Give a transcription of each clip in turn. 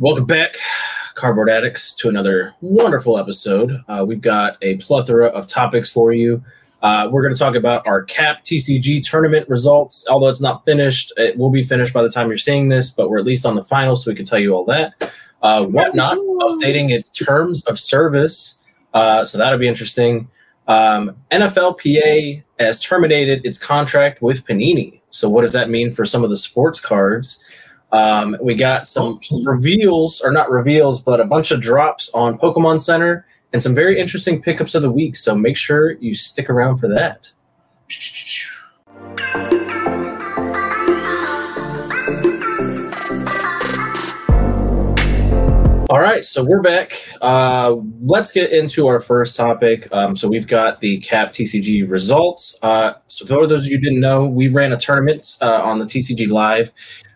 Welcome back, Cardboard Addicts, to another wonderful episode. Uh, we've got a plethora of topics for you. Uh, we're going to talk about our CAP TCG tournament results. Although it's not finished, it will be finished by the time you're seeing this, but we're at least on the final, so we can tell you all that. Uh, whatnot, updating its terms of service. Uh, so that'll be interesting. Um, NFLPA has terminated its contract with Panini. So, what does that mean for some of the sports cards? Um, we got some reveals, or not reveals, but a bunch of drops on Pokemon Center and some very interesting pickups of the week. So make sure you stick around for that. All right, so we're back. Uh, let's get into our first topic. Um, so we've got the CAP TCG results. Uh, so for those of you who didn't know, we ran a tournament uh, on the TCG Live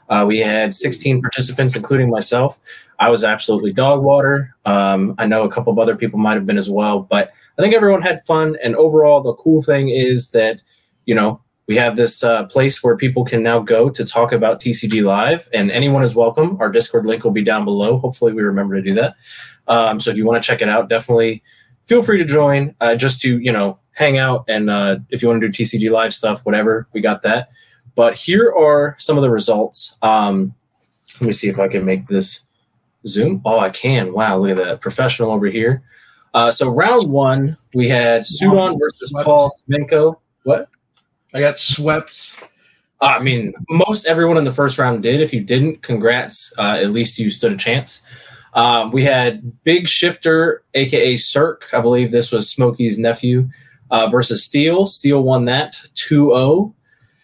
uh, we had 16 participants, including myself. I was absolutely dog water. Um, I know a couple of other people might have been as well, but I think everyone had fun. And overall, the cool thing is that, you know, we have this uh, place where people can now go to talk about TCG Live, and anyone is welcome. Our Discord link will be down below. Hopefully, we remember to do that. Um, so if you want to check it out, definitely feel free to join uh, just to, you know, hang out. And uh, if you want to do TCG Live stuff, whatever, we got that. But here are some of the results. Um, let me see if I can make this zoom. Oh, I can. Wow, look at that. Professional over here. Uh, so round one, we had Sudon versus Paul Semenko. What? I got swept. Uh, I mean, most everyone in the first round did. If you didn't, congrats. Uh, at least you stood a chance. Um, we had Big Shifter, aka Cirque. I believe this was Smokey's nephew, uh, versus Steel. Steel won that 2 0.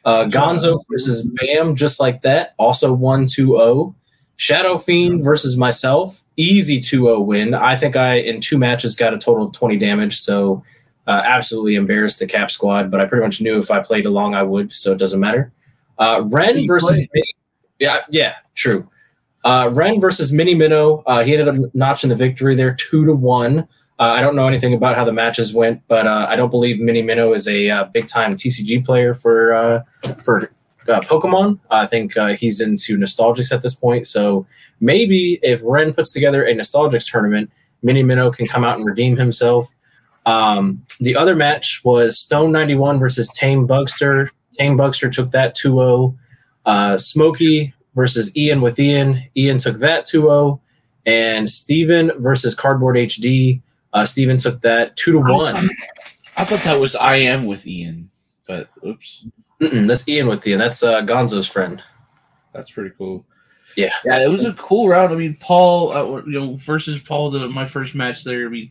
Uh, Gonzo versus Bam, just like that, also 1 2 0. Shadow Fiend versus myself, easy 2 0 win. I think I, in two matches, got a total of 20 damage. So uh, absolutely embarrassed the cap squad, but I pretty much knew if I played along, I would. So it doesn't matter. Uh, Ren versus. Yeah, yeah, true. Uh, Ren versus Mini Minnow. Uh, he ended up notching the victory there, 2 to 1. I don't know anything about how the matches went, but uh, I don't believe Mini Minnow is a uh, big time TCG player for uh, for uh, Pokemon. I think uh, he's into Nostalgix at this point. So maybe if Ren puts together a Nostalgix tournament, Mini Minnow can come out and redeem himself. Um, the other match was Stone 91 versus Tame Bugster. Tame Bugster took that 2 0. Smokey versus Ian with Ian. Ian took that 2 0. And Steven versus Cardboard HD. Uh, Steven took that two to one. I thought that was I am with Ian, but oops. Mm-mm, that's Ian with Ian. That's uh, Gonzo's friend. That's pretty cool. Yeah, yeah, it was a cool round. I mean, Paul, uh, you know, versus Paul, the, my first match there. I mean,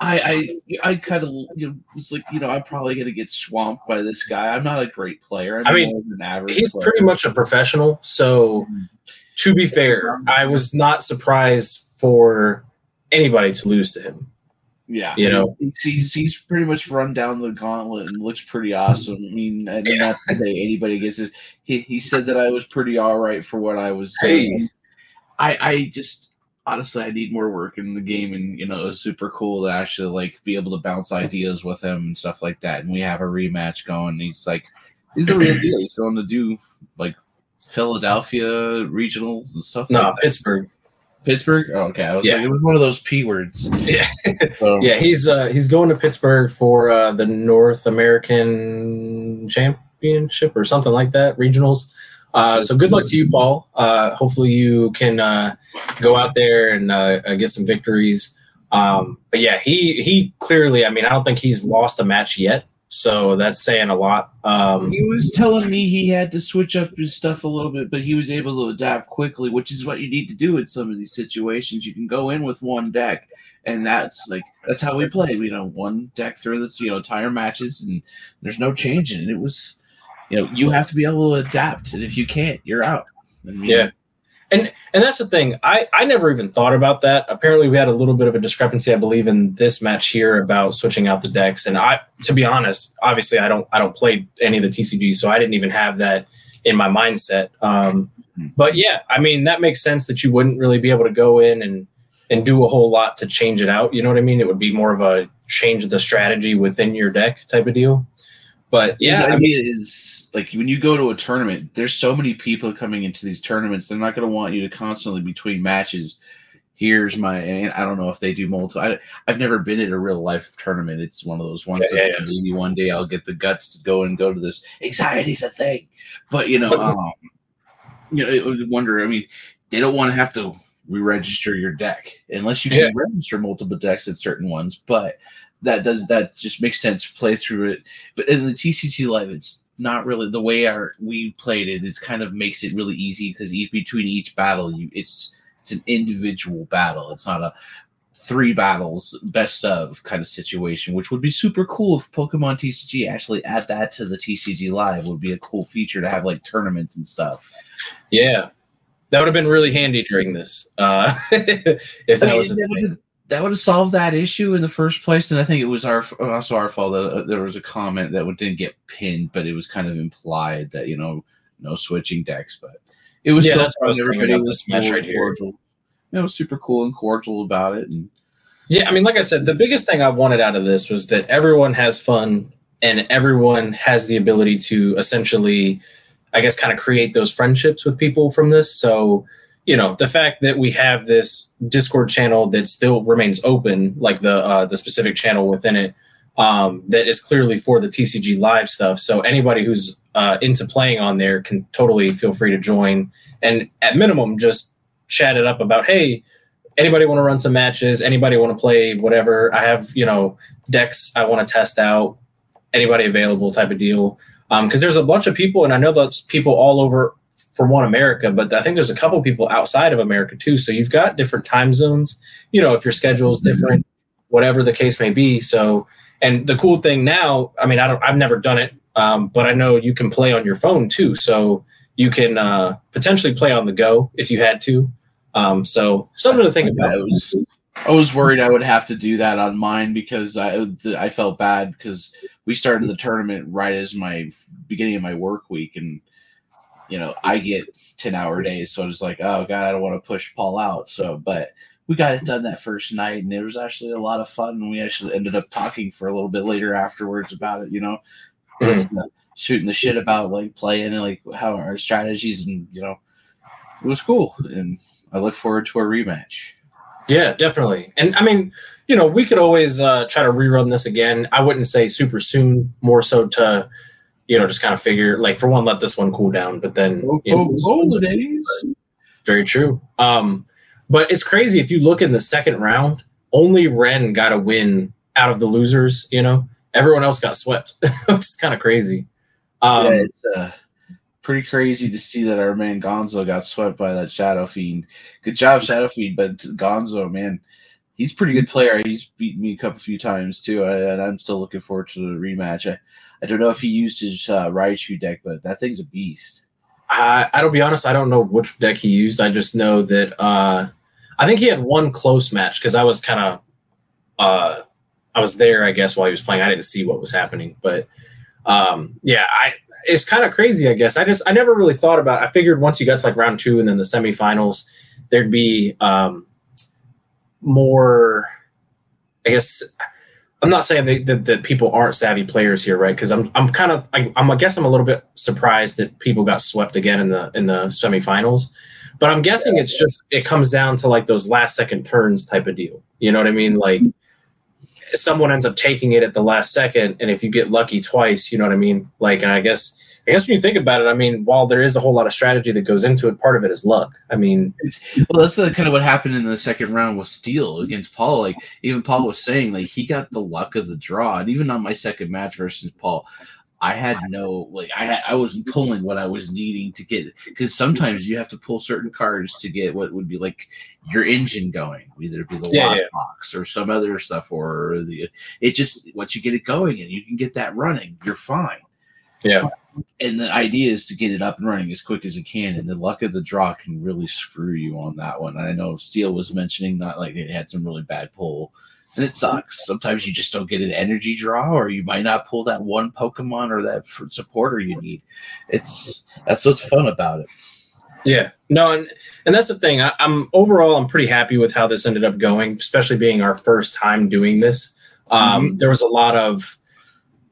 I, I, I kind of you know, was like, you know, I'm probably gonna get swamped by this guy. I'm not a great player. I'm i mean, an average. He's player. pretty much a professional. So, mm-hmm. to be fair, I was not surprised for anybody to lose to him. Yeah, you know, he's he's pretty much run down the gauntlet and looks pretty awesome. I mean, I mean, yeah. not today anybody gets it. He he said that I was pretty all right for what I was doing. Hey. I I just honestly I need more work in the game, and you know, it was super cool to actually like be able to bounce ideas with him and stuff like that. And we have a rematch going. He's like, he's the real deal. He's going to do like Philadelphia regionals and stuff. No, like Pittsburgh. Pittsburgh. Oh, okay, I was yeah. like, it was one of those p words. Yeah, so. yeah. He's uh, he's going to Pittsburgh for uh, the North American Championship or something like that, regionals. Uh, so good luck to you, Paul. Uh, hopefully you can uh, go out there and uh, uh, get some victories. Um, but yeah, he he clearly. I mean, I don't think he's lost a match yet. So that's saying a lot. Um, he was telling me he had to switch up his stuff a little bit, but he was able to adapt quickly, which is what you need to do in some of these situations. You can go in with one deck, and that's like that's how we play. We know one deck through the you know entire matches, and there's no changing. It was, you know, you have to be able to adapt, and if you can't, you're out. I mean, yeah, and and that's the thing. I I never even thought about that. Apparently, we had a little bit of a discrepancy, I believe, in this match here about switching out the decks. And I, to be honest, obviously, I don't I don't play any of the TCG, so I didn't even have that in my mindset. Um, but yeah, I mean, that makes sense that you wouldn't really be able to go in and and do a whole lot to change it out. You know what I mean? It would be more of a change the strategy within your deck type of deal. But yeah, the idea I mean, is like when you go to a tournament, there's so many people coming into these tournaments. They're not going to want you to constantly between matches. Here's my. And I don't know if they do multiple. I, have never been at a real life tournament. It's one of those ones yeah, that yeah, maybe one day I'll get the guts to go and go to this. Anxiety's a thing, but you know, um, you know, wonder. I mean, they don't want to have to re-register your deck unless you can register multiple decks at certain ones. But that does that just makes sense. Play through it, but in the TCG live, it's not really the way our we played it. It kind of makes it really easy because each between each battle, you it's it's an individual battle. It's not a three battles best of kind of situation, which would be super cool if Pokemon TCG actually add that to the TCG Live. Would be a cool feature to have like tournaments and stuff. Yeah, that would have been really handy during this. Uh, if that I mean, was that, would have solved that issue in the first place. And I think it was our also our fault that uh, there was a comment that didn't get pinned, but it was kind of implied that you know no switching decks. But it was yeah, still fun. Everybody was match right. Here. It was super cool and cordial about it. And yeah, I mean, like I said, the biggest thing I wanted out of this was that everyone has fun and everyone has the ability to essentially I guess, kind of create those friendships with people from this. So, you know, the fact that we have this Discord channel that still remains open, like the uh, the specific channel within it, um, that is clearly for the TCG live stuff. So anybody who's uh, into playing on there can totally feel free to join, and at minimum, just chat it up about, hey, anybody want to run some matches? Anybody want to play whatever? I have, you know, decks I want to test out. Anybody available type of deal because um, there's a bunch of people, and I know that's people all over for one America, but I think there's a couple people outside of America too. So you've got different time zones. You know, if your schedule is different, whatever the case may be. So, and the cool thing now, I mean, I don't, I've never done it, um, but I know you can play on your phone too. So you can uh, potentially play on the go if you had to. Um, so something to think about. I was, I was worried I would have to do that on mine because I I felt bad because we started the tournament right as my beginning of my work week, and you know I get ten hour days, so I was like, oh god, I don't want to push Paul out. So, but we got it done that first night, and it was actually a lot of fun. And we actually ended up talking for a little bit later afterwards about it. You know, mm-hmm. shooting the shit about like playing and like how our strategies, and you know, it was cool. And I look forward to a rematch. Yeah, definitely. And I mean, you know, we could always uh, try to rerun this again. I wouldn't say super soon, more so to, you know, just kind of figure like for one, let this one cool down, but then oh, you know, oh, very true. Um, but it's crazy if you look in the second round, only Ren got a win out of the losers. You know, everyone else got swept. it's kind of crazy. Um, yeah, it's uh, pretty crazy to see that our man Gonzo got swept by that Shadow Fiend. Good job, Shadow Fiend, but Gonzo, man, he's pretty good player. He's beaten me a couple few times too, and I'm still looking forward to the rematch. I, I don't know if he used his uh, Raichu deck, but that thing's a beast. I, I don't be honest. I don't know which deck he used. I just know that uh, I think he had one close match because I was kind of uh, I was there, I guess, while he was playing. I didn't see what was happening, but um, yeah, I it's kind of crazy. I guess I just I never really thought about. I figured once you got to like round two and then the semifinals, there'd be um, more. I guess I'm not saying that, that, that people aren't savvy players here, right? Because I'm I'm kind of I, I'm I guess I'm a little bit surprised that people got swept again in the in the semifinals. But I'm guessing yeah, it's yeah. just it comes down to like those last second turns type of deal. You know what I mean? Like someone ends up taking it at the last second, and if you get lucky twice, you know what I mean. Like, and I guess I guess when you think about it, I mean, while there is a whole lot of strategy that goes into it, part of it is luck. I mean, well, that's kind of what happened in the second round with Steele against Paul. Like, even Paul was saying, like, he got the luck of the draw. And even on my second match versus Paul, I had no like I had I was pulling what I was needing to get because sometimes you have to pull certain cards to get what would be like your engine going, either be the yeah, yeah. box or some other stuff, or the it just once you get it going and you can get that running, you're fine. Yeah. And the idea is to get it up and running as quick as you can, and the luck of the draw can really screw you on that one. I know Steele was mentioning that like it had some really bad pull and it sucks. Sometimes you just don't get an energy draw, or you might not pull that one Pokemon or that supporter you need. It's that's what's fun about it. Yeah, no, and and that's the thing. I, am overall, I'm pretty happy with how this ended up going, especially being our first time doing this. Um, mm-hmm. There was a lot of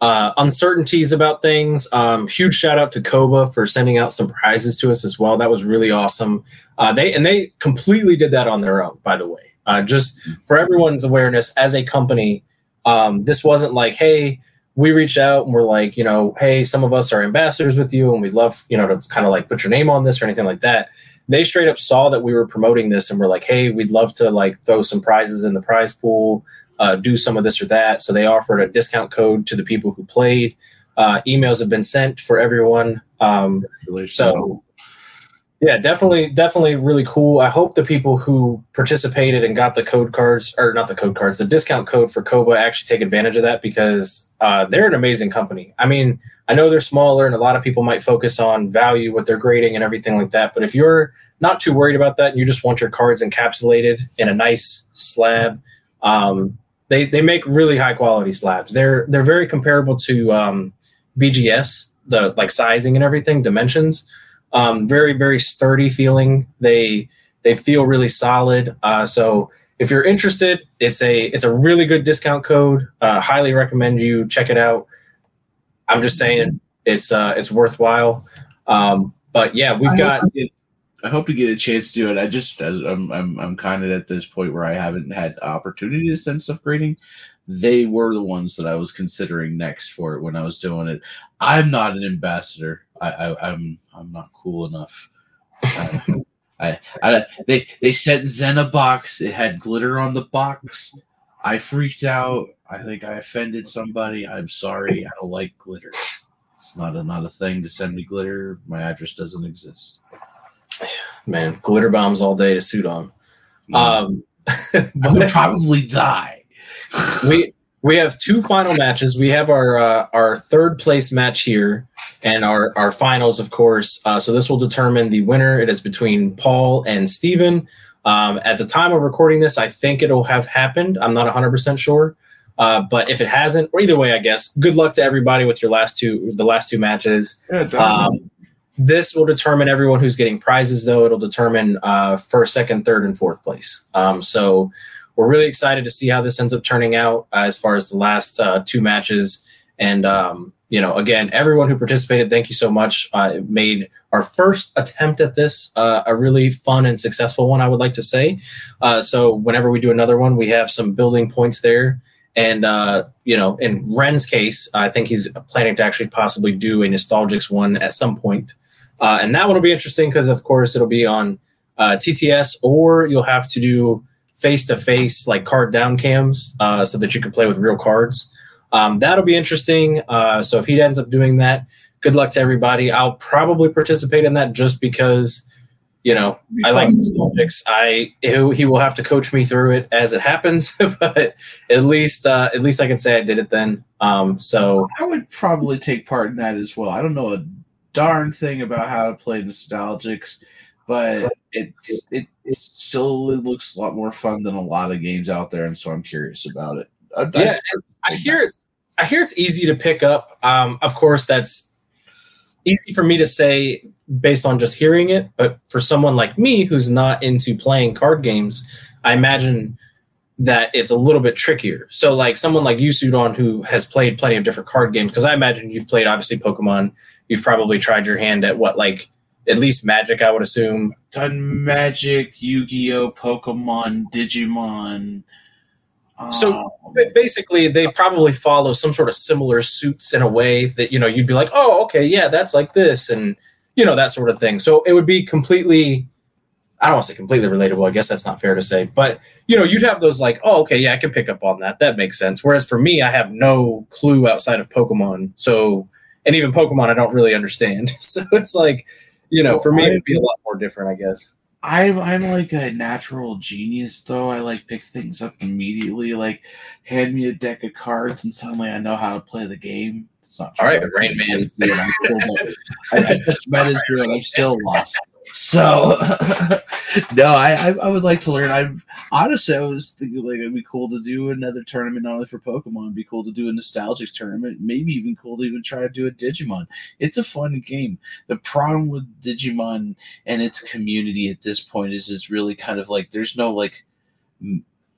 uh, uncertainties about things. Um, huge shout out to Koba for sending out some prizes to us as well. That was really awesome. Uh, they and they completely did that on their own, by the way. Uh, just for everyone's awareness, as a company, um, this wasn't like, hey, we reached out and we're like, you know, hey, some of us are ambassadors with you, and we'd love, you know, to kind of like put your name on this or anything like that. They straight up saw that we were promoting this and we're like, hey, we'd love to like throw some prizes in the prize pool uh, do some of this or that. So they offered a discount code to the people who played. Uh, emails have been sent for everyone. Um, so yeah, definitely, definitely really cool. I hope the people who participated and got the code cards, or not the code cards, the discount code for Koba actually take advantage of that because uh, they're an amazing company. I mean, I know they're smaller and a lot of people might focus on value, what they're grading, and everything like that. But if you're not too worried about that and you just want your cards encapsulated in a nice slab, um, they they make really high quality slabs. They're they're very comparable to um, BGS, the like sizing and everything, dimensions. Um, very very sturdy feeling. They they feel really solid. Uh, so if you're interested, it's a it's a really good discount code. Uh, highly recommend you check it out. I'm just saying it's uh, it's worthwhile. Um, but yeah, we've I got. I hope to get a chance to do it. I just I'm I'm I'm kind of at this point where I haven't had opportunity to send stuff grading. They were the ones that I was considering next for it when I was doing it. I'm not an ambassador. I, I I'm, I'm not cool enough. I, I, I they they sent Xena box. It had glitter on the box. I freaked out. I think I offended somebody. I'm sorry. I don't like glitter. It's not a not a thing to send me glitter. My address doesn't exist man, glitter bombs all day to Sudon. Um, I would probably die. we we have two final matches. We have our uh, our third place match here, and our our finals, of course. Uh, so this will determine the winner. It is between Paul and Steven. Um, at the time of recording this, I think it'll have happened. I'm not 100 percent sure. Uh, but if it hasn't, or either way, I guess, good luck to everybody with your last two, the last two matches. Yeah, um, this will determine everyone who's getting prizes, though. It'll determine uh, first, second, third, and fourth place. Um, so we're really excited to see how this ends up turning out uh, as far as the last uh, two matches. And, um, you know, again, everyone who participated, thank you so much. Uh, it made our first attempt at this uh, a really fun and successful one, I would like to say. Uh, so whenever we do another one, we have some building points there. And uh, you know, in Ren's case, I think he's planning to actually possibly do a Nostalgix one at some point. And that one will be interesting because, of course, it'll be on TTS, or you'll have to do face to face, like card down cams, uh, so that you can play with real cards. Um, that'll be interesting. Uh, so if he ends up doing that, good luck to everybody. I'll probably participate in that just because, you know, I like Nostalgix. I he will have to coach me through it as it happens, but at least uh, at least I can say I did it then. Um, so I would probably take part in that as well. I don't know a darn thing about how to play Nostalgix, but it it, it still looks a lot more fun than a lot of games out there, and so I'm curious about it. I, yeah, I, I hear it's I hear it's easy to pick up. Um, of course, that's easy for me to say based on just hearing it, but for someone like me who's not into playing card games, I imagine that it's a little bit trickier. So, like someone like you, Sudon, who has played plenty of different card games, because I imagine you've played obviously Pokemon, you've probably tried your hand at what like at least Magic, I would assume. Done Magic, Yu Gi Oh, Pokemon, Digimon. So um, basically, they probably follow some sort of similar suits in a way that you know you'd be like, oh, okay, yeah, that's like this, and you know that sort of thing. So it would be completely I don't want to say completely relatable. I guess that's not fair to say, but you know, you'd have those like, oh, okay, yeah, I can pick up on that. That makes sense. Whereas for me, I have no clue outside of Pokemon. So, and even Pokemon, I don't really understand. So it's like, you know, for me, it'd be a lot more different, I guess. I'm I'm like a natural genius though. I like pick things up immediately. Like, hand me a deck of cards, and suddenly I know how to play the game. It's not true. All right, Rain Man. I, I just met his and I'm still lost. So no, I, I, would like to learn. I honestly I was thinking like it'd be cool to do another tournament not only for Pokemon, be cool to do a nostalgic tournament. Maybe even cool to even try to do a Digimon. It's a fun game. The problem with Digimon and its community at this point is it's really kind of like there's no like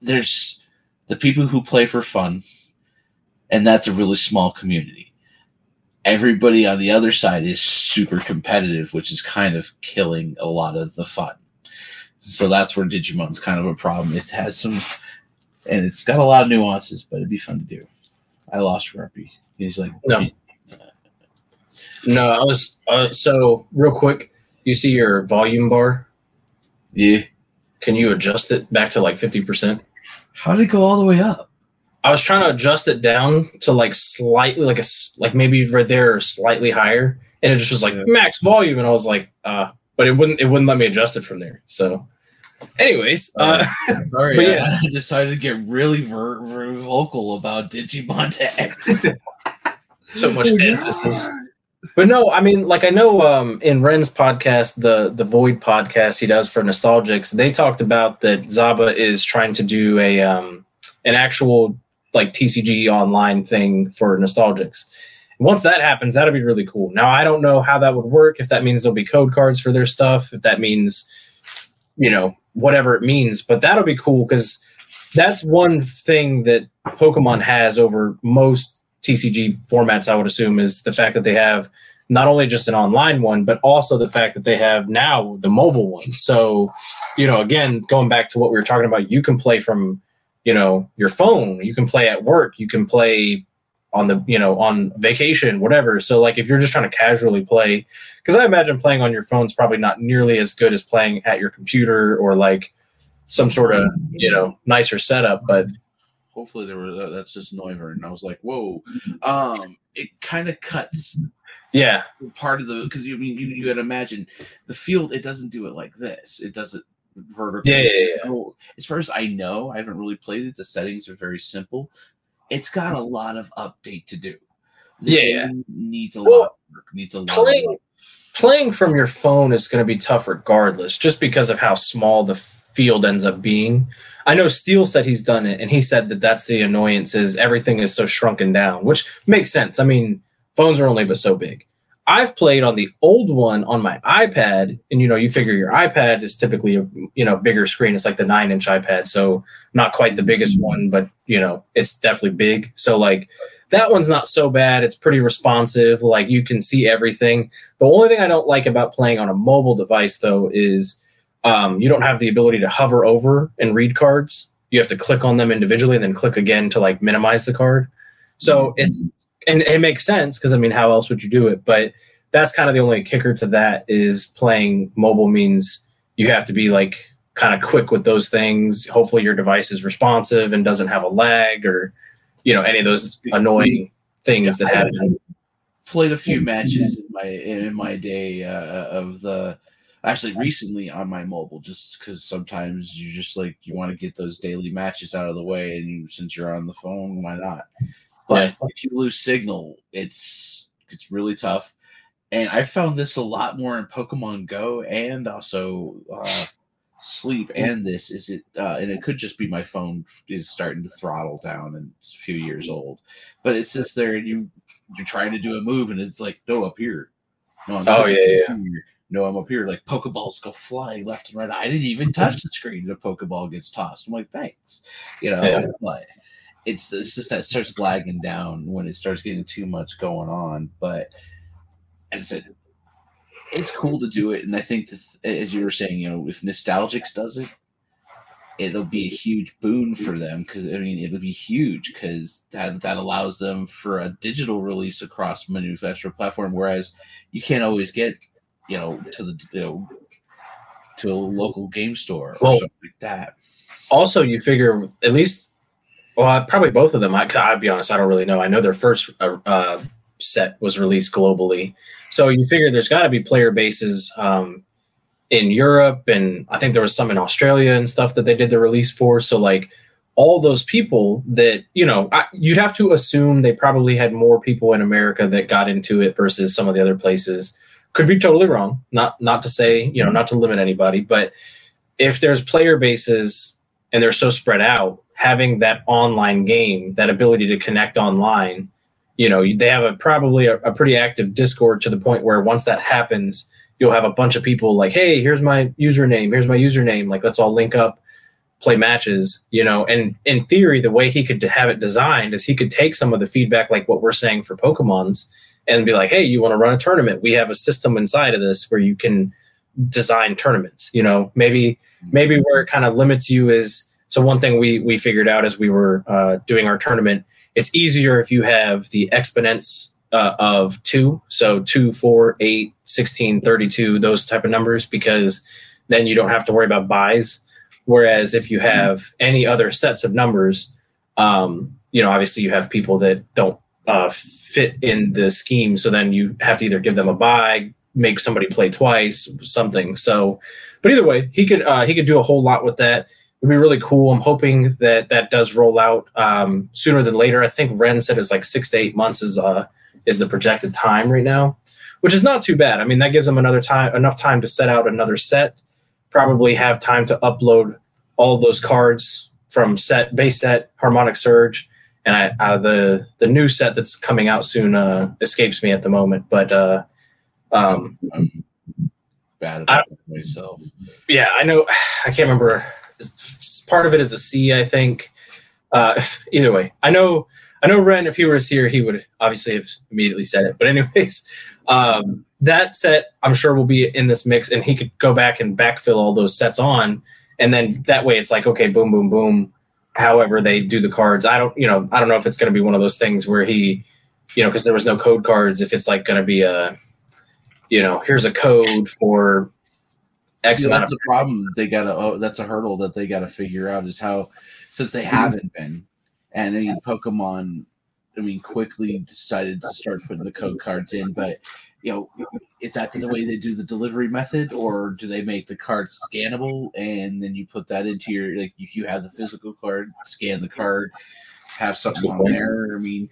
there's the people who play for fun and that's a really small community. Everybody on the other side is super competitive, which is kind of killing a lot of the fun. So that's where Digimon's kind of a problem. It has some, and it's got a lot of nuances, but it'd be fun to do. I lost Grumpy. He's like, no, no. I was uh, so real quick. You see your volume bar? Yeah. Can you adjust it back to like fifty percent? How did it go all the way up? I was trying to adjust it down to like slightly, like a like maybe right there, or slightly higher, and it just was like max volume, and I was like, uh, but it wouldn't it wouldn't let me adjust it from there. So, anyways, uh, sorry, but yeah, I decided to get really ver- ver- vocal about Digimon Tag. so much emphasis. But no, I mean, like I know um, in Ren's podcast, the the Void podcast he does for Nostalgix, they talked about that Zaba is trying to do a um, an actual like TCG online thing for Nostalgix. Once that happens, that'll be really cool. Now I don't know how that would work. If that means there'll be code cards for their stuff, if that means, you know, whatever it means, but that'll be cool because that's one thing that Pokemon has over most TCG formats. I would assume is the fact that they have not only just an online one, but also the fact that they have now the mobile one. So, you know, again, going back to what we were talking about, you can play from, you know, your phone, you can play at work, you can play on the you know on vacation whatever so like if you're just trying to casually play because i imagine playing on your phone's probably not nearly as good as playing at your computer or like some sort of you know nicer setup but hopefully there was uh, that's just Noivern. And I was like, whoa. Um, it kind of cuts yeah part of the because you mean you, you gotta imagine the field it doesn't do it like this. It does it vertically. Yeah, yeah, yeah. So, as far as I know, I haven't really played it. The settings are very simple. It's got a lot of update to do. The Yeah, needs a Well, lot of work. Needs a lot. playing of playing from your phone is going to be tough regardless just because of how small the field ends up being i know steele said he's done it and he said that that's the annoyance is everything is so shrunken down which makes sense i mean phones are only but so big i've played on the old one on my ipad and you know you figure your ipad is typically a you know bigger screen. It's like the nine inch ipad so not quite the biggest one but you know it's definitely big. So like that one's not so bad. It's pretty responsive. Like you can see everything. The only thing I don't like about playing on a mobile device, though, is um, you don't have the ability to hover over and read cards. You have to click on them individually and then click again to like minimize the card. So it's and it makes sense because I mean, how else would you do it? But that's kind of the only kicker to that is playing mobile means you have to be like kind of quick with those things. Hopefully, your device is responsive and doesn't have a lag or you know any of those annoying things that happen. played a few matches in my in my day uh, of the actually recently on my mobile just because sometimes you just like you want to get those daily matches out of the way and you, since you're on the phone why not but if you lose signal it's it's really tough. And i found this a lot more in pokemon go and also uh sleep and this is it uh and it could just be my phone is starting to throttle down and it's a few years old. But it sits there and you you're trying to do a move and it's like no up here. No I'm Oh, yeah, yeah. here. no i'm up here. Like pokeballs go flying left and right. I didn't even touch the screen and a pokeball gets tossed. I'm like thanks you know Yeah. but it's it's just that starts lagging down when it starts getting too much going on but as i said it's cool to do it and i think that as you were saying you know if Nostalgix does it it'll be a huge boon for them because I mean it'll be huge because that that allows them for a digital release across manufacturer platform, whereas you can't always get you know to the you know to a local game store or Well- something like that. also you figure at least well probably both of them. I, i'll be honest i don't really know. I know their first uh, uh, set was released globally. So you figure there's got to be player bases um, in europe and i think there was some in australia and stuff that they did the release for. So like all those people that you know I, you'd have to assume they probably had more people in america that got into it versus some of the other places. Could be totally wrong. Not not to say you know not to limit anybody but if there's player bases and they're so spread out, having that online game, that ability to connect online, you know, they have a probably a, a pretty active Discord to the point where once that happens, you'll have a bunch of people like, hey, here's my username, here's my username, like let's all link up, play matches, you know, and in theory, the way he could have it designed is he could take some of the feedback, like what we're saying for Pokemon's, and be like, hey, you want to run a tournament? We have a system inside of this where you can design tournaments. You know, maybe maybe where it kind of limits you is so one thing we we figured out as we were uh, doing our tournament, it's easier if you have the exponents uh, of two, so two, four, eight, 16, 32, those type of numbers, because then you don't have to worry about buys. Whereas if you have any other sets of numbers, um, you know, obviously you have people that don't uh, fit in the scheme, so then you have to either give them a buy, make somebody play twice, something. So, but either way, he could uh, he could do a whole lot with that. It'd be really cool. I'm hoping that that does roll out um, sooner than later. I think Ren said it's like six to eight months is uh is the projected time right now, which is not too bad. I mean, that gives them another time enough time to set out another set. Probably have time to upload all those cards from set base set harmonic surge and I uh, the the new set that's coming out soon uh, escapes me at the moment, but uh, um, I'm bad about I, myself. Yeah, I know. I can't remember. Part of it is a C, I think. Uh, either way, I know. I know Ren. If he was here, he would obviously have immediately said it. But anyways, um, that set I'm sure will be in this mix, and he could go back and backfill all those sets on, and then that way it's like okay, boom, boom, boom. However they do the cards, I don't, you know, I don't know if it's going to be one of those things where he, you know, because there was no code cards. If it's like going to be a you know, here's a code for X See, that's the problem. They got to. Oh, that's a hurdle that they got to figure out is how, since they haven't been, and I mean, Pokemon, I mean, quickly decided to start putting the code cards in, but you know, is that the way they do the delivery method, or do they make the card scannable and then you put that into your like if you have the physical card, scan the card, have something on there? I mean,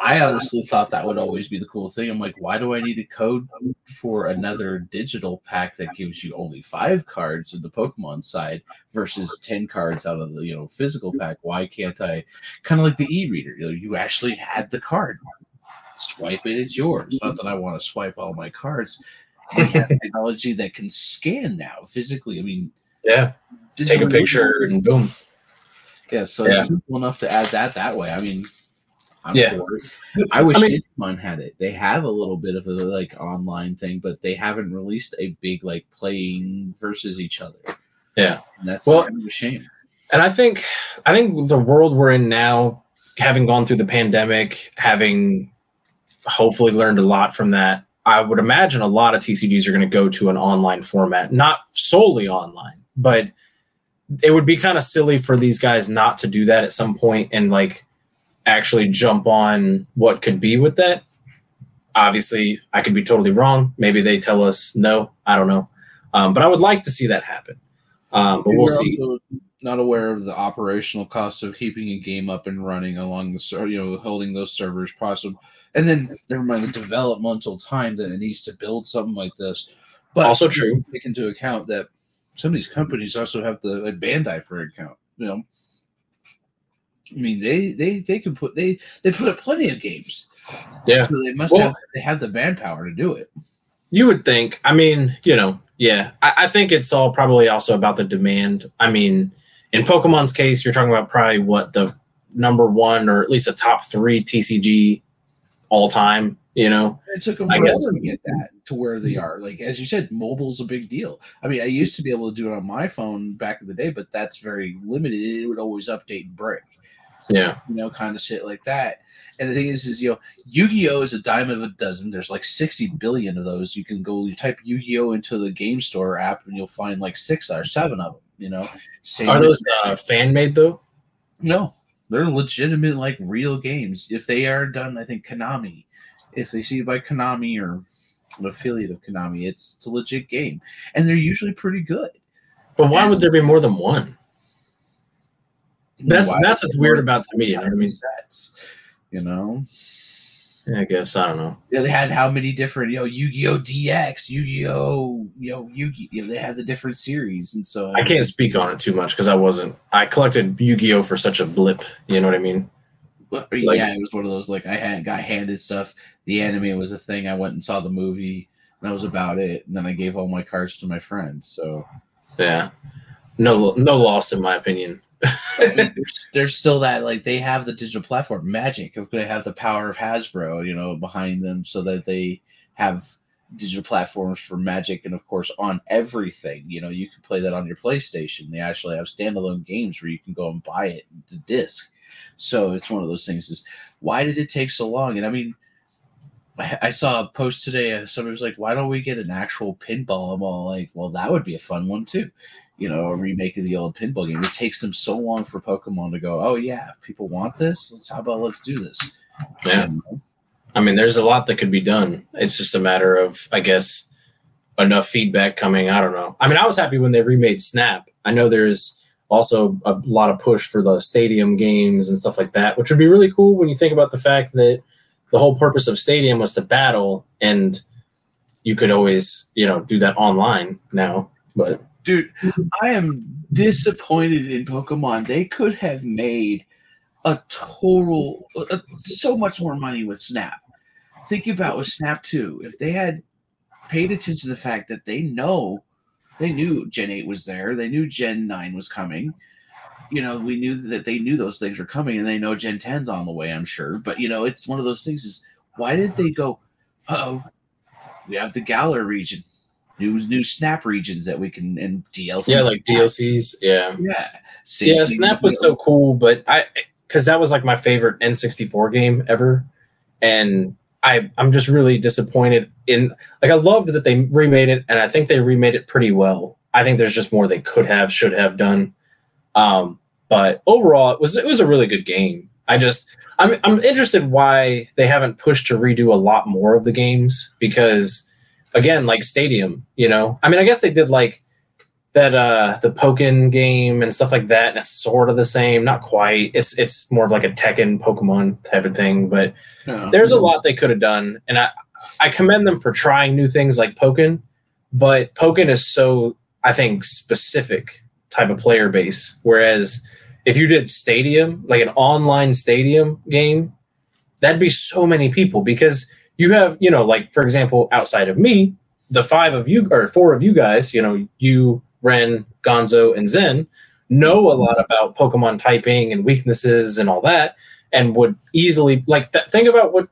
I honestly thought that would always be the cool thing. I'm like, why do I need a code for another digital pack that gives you only five cards in the Pokemon side versus ten cards out of the you know physical pack? Why can't I? Kind of like the e-reader. You know, you actually had the card. Swipe it, it's yours. Not that I want to swipe all my cards. Have technology that can scan now physically. I mean, yeah, take a picture and boom. Yeah, so yeah. it's simple enough to add that that way. I mean, I'm yeah. I wish I mean, Digimon had it. They have a little bit of a like online thing, but they haven't released a big like playing versus each other. Yeah, and that's well, kind of a shame. And I think I think the world we're in now, having gone through the pandemic, having hopefully learned a lot from that, I would imagine a lot of TCGs are going to go to an online format, not solely online, but it would be kind of silly for these guys not to do that at some point and like actually jump on what could be with that. Obviously, I could be totally wrong. Maybe they tell us no. I don't know. Um, but I would like to see that happen. Um, but we'll see. Not aware of the operational costs of keeping a game up and running along the you know holding those servers possible, and then never mind the developmental time that it needs to build something like this. But also true. Take into account that some of these companies also have the like Bandai for account. You know, I mean, they they they can put they they put up plenty of games. Yeah, so they must well, have they have the manpower to do it. You would think. I mean, you know, yeah. I, I think it's all probably also about the demand. I mean, in Pokemon's case, you're talking about probably what the number one or at least a top three TCG all time. You know, it took them forever to get that to where they are. Like as you said, mobile's a big deal. I mean, I used to be able to do it on my phone back in the day, but that's very limited. It would always update and break. Yeah. You know, kind of shit like that. And the thing is, is you know, Yu-Gi-Oh is a dime of a dozen. There's like 60 billion of those. You can go, you type Yu-Gi-Oh into the game store app, and you'll find like six or seven of them. You know, Same are those uh, fan made though? No, they're legitimate, like real games. If they are done, I think Konami. If they see it by Konami or an affiliate of Konami, it's, it's a legit game, and they're usually pretty good. But why and, would there be more than one? That's that's what's weird about to me. You know I mean? Sets, you know. I guess I don't know. Yeah, they had how many different, you know, Yu-Gi-Oh DX, Yu-Gi-Oh, you know, Yu-Gi. You know, they had the different series, and so I can't speak on it too much because I wasn't. I collected Yu-Gi-Oh for such a blip. You know what I mean? But, like, yeah, it was one of those like I had got handed stuff. The anime was a thing. I went and saw the movie. that was about it. And then I gave all my cards to my friends. So yeah. no no loss in my opinion. There's, still that like they have the digital platform Magic. If they have the power of Hasbro, you know, behind them, so that they have digital platforms for Magic, and of course on everything. You know, you can play that on your PlayStation. They actually have standalone games where you can go and buy it the disc. So it's one of those things. Is why did it take so long? And I mean, I saw a post today. Somebody was like, "Why don't we get an actual pinball?" I'm all like, "Well, that would be a fun one too." You know, a remake of the old pinball game. It takes them so long for Pokemon to go. Oh yeah, people want this. Let's how about let's do this. Yeah. I mean, there's a lot that could be done. It's just a matter of, I guess, enough feedback coming. I don't know. I mean, I was happy when they remade Snap. I know there's also a lot of push for the stadium games and stuff like that, which would be really cool when you think about the fact that the whole purpose of Stadium was to battle, and you could always, you know, do that online now. But dude, I am disappointed in Pokemon. They could have made a total so much more money with Snap. Think about with Snap 2, if they had paid attention to the fact that they know they knew Gen 8 was there, they knew Gen 9 was coming. You know, we knew that they knew those things were coming and they know Gen 10's on the way, I'm sure. But you know, it's one of those things is why did they go, oh, we have the Galar region, new new snap regions that we can and DLC. Yeah, like DLCs. Yeah. Yeah. Same yeah, Snap was so cool, but I because that was like my favorite N64 game ever, and I I'm just really disappointed in like I loved that they remade it, and I think they remade it pretty well. I think there's just more they could have, should have done. Um, but overall, it was it was a really good game. I just I'm I'm interested why they haven't pushed to redo a lot more of the games because again, like Stadium, you know, I mean, I guess they did like that uh the Pokken game and stuff like that. And it's sort of the same, not quite. It's it's more of like a Tekken Pokemon type of thing, but oh, there's a lot they could have done, and I I commend them for trying new things like Pokken, but Pokken is so I think specific type of player base, whereas if you did Stadium, like an online Stadium game, that'd be so many people because you have you know like for example outside of me the five of you or four of you guys you know you Ren, Gonzo, and Zen know a lot about Pokemon typing and weaknesses and all that, and would easily like th- think about what.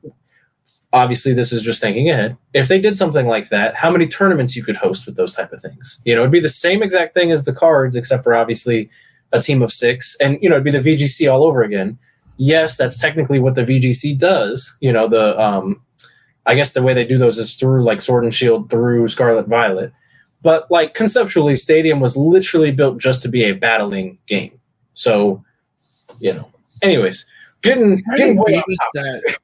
Obviously, this is just thinking ahead. If they did something like that, how many tournaments you could host with those type of things? You know, it'd be the same exact thing as the cards, except for obviously a team of six, and you know, it'd be the VGC all over again. Yes, that's technically what the VGC does. You know, the um, I guess the way they do those is through like Sword and Shield through Scarlet Violet but like conceptually, Stadium was literally built just to be a battling game. So, you know. Anyways, getting getting way that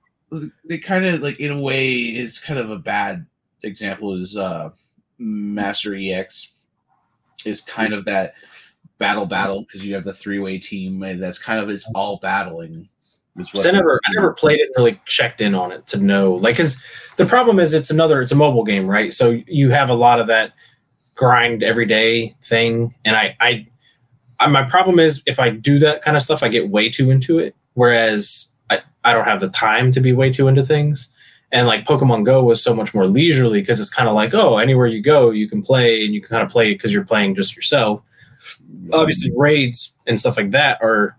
they kind of like in a way is kind of a bad example is uh Master EX is kind of that battle battle because you have the three way team that's kind of it's all battling. I never I never played it and really checked in on it to know like because the problem is it's another it's a mobile game right so you have a lot of that grind every day thing. And I, I, I, my problem is if I do that kind of stuff, I get way too into it. Whereas I, I don't have the time to be way too into things. And like Pokemon Go was so much more leisurely because it's kind of like, oh, anywhere you go, you can play and you can kind of play because you're playing just yourself. Obviously, raids and stuff like that are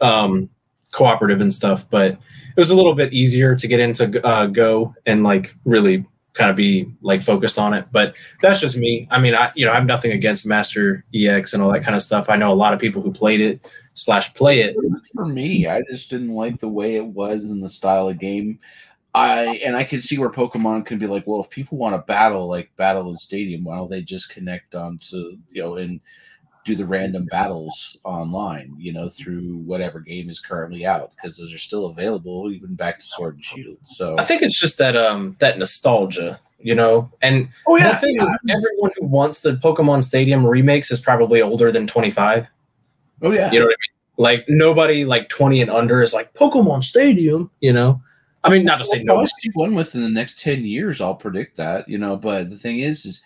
um, cooperative and stuff, but it was a little bit easier to get into uh, Go and like really kind of be like focused on it. But that's just me. I mean, I you know I have nothing against Master EX and all that kind of stuff. I know a lot of people who played it slash play it. For me, I just didn't like the way it was in the style of game. I and I can see where Pokemon can be like, well, if people want to battle like battle in Stadium, why don't they just connect onto you know and do the random battles online, you know, through whatever game is currently out because those are still available even back to Sword and Shield. So I think it's just that um that nostalgia, you know. And oh, yeah, the thing yeah. is everyone who wants the Pokemon Stadium remakes is probably older than 25. Oh yeah. You know what I mean? Like nobody like 20 and under is like Pokemon Stadium, you know. I mean, not to say no. One within the next 10 years, I'll predict that, you know, but the thing is is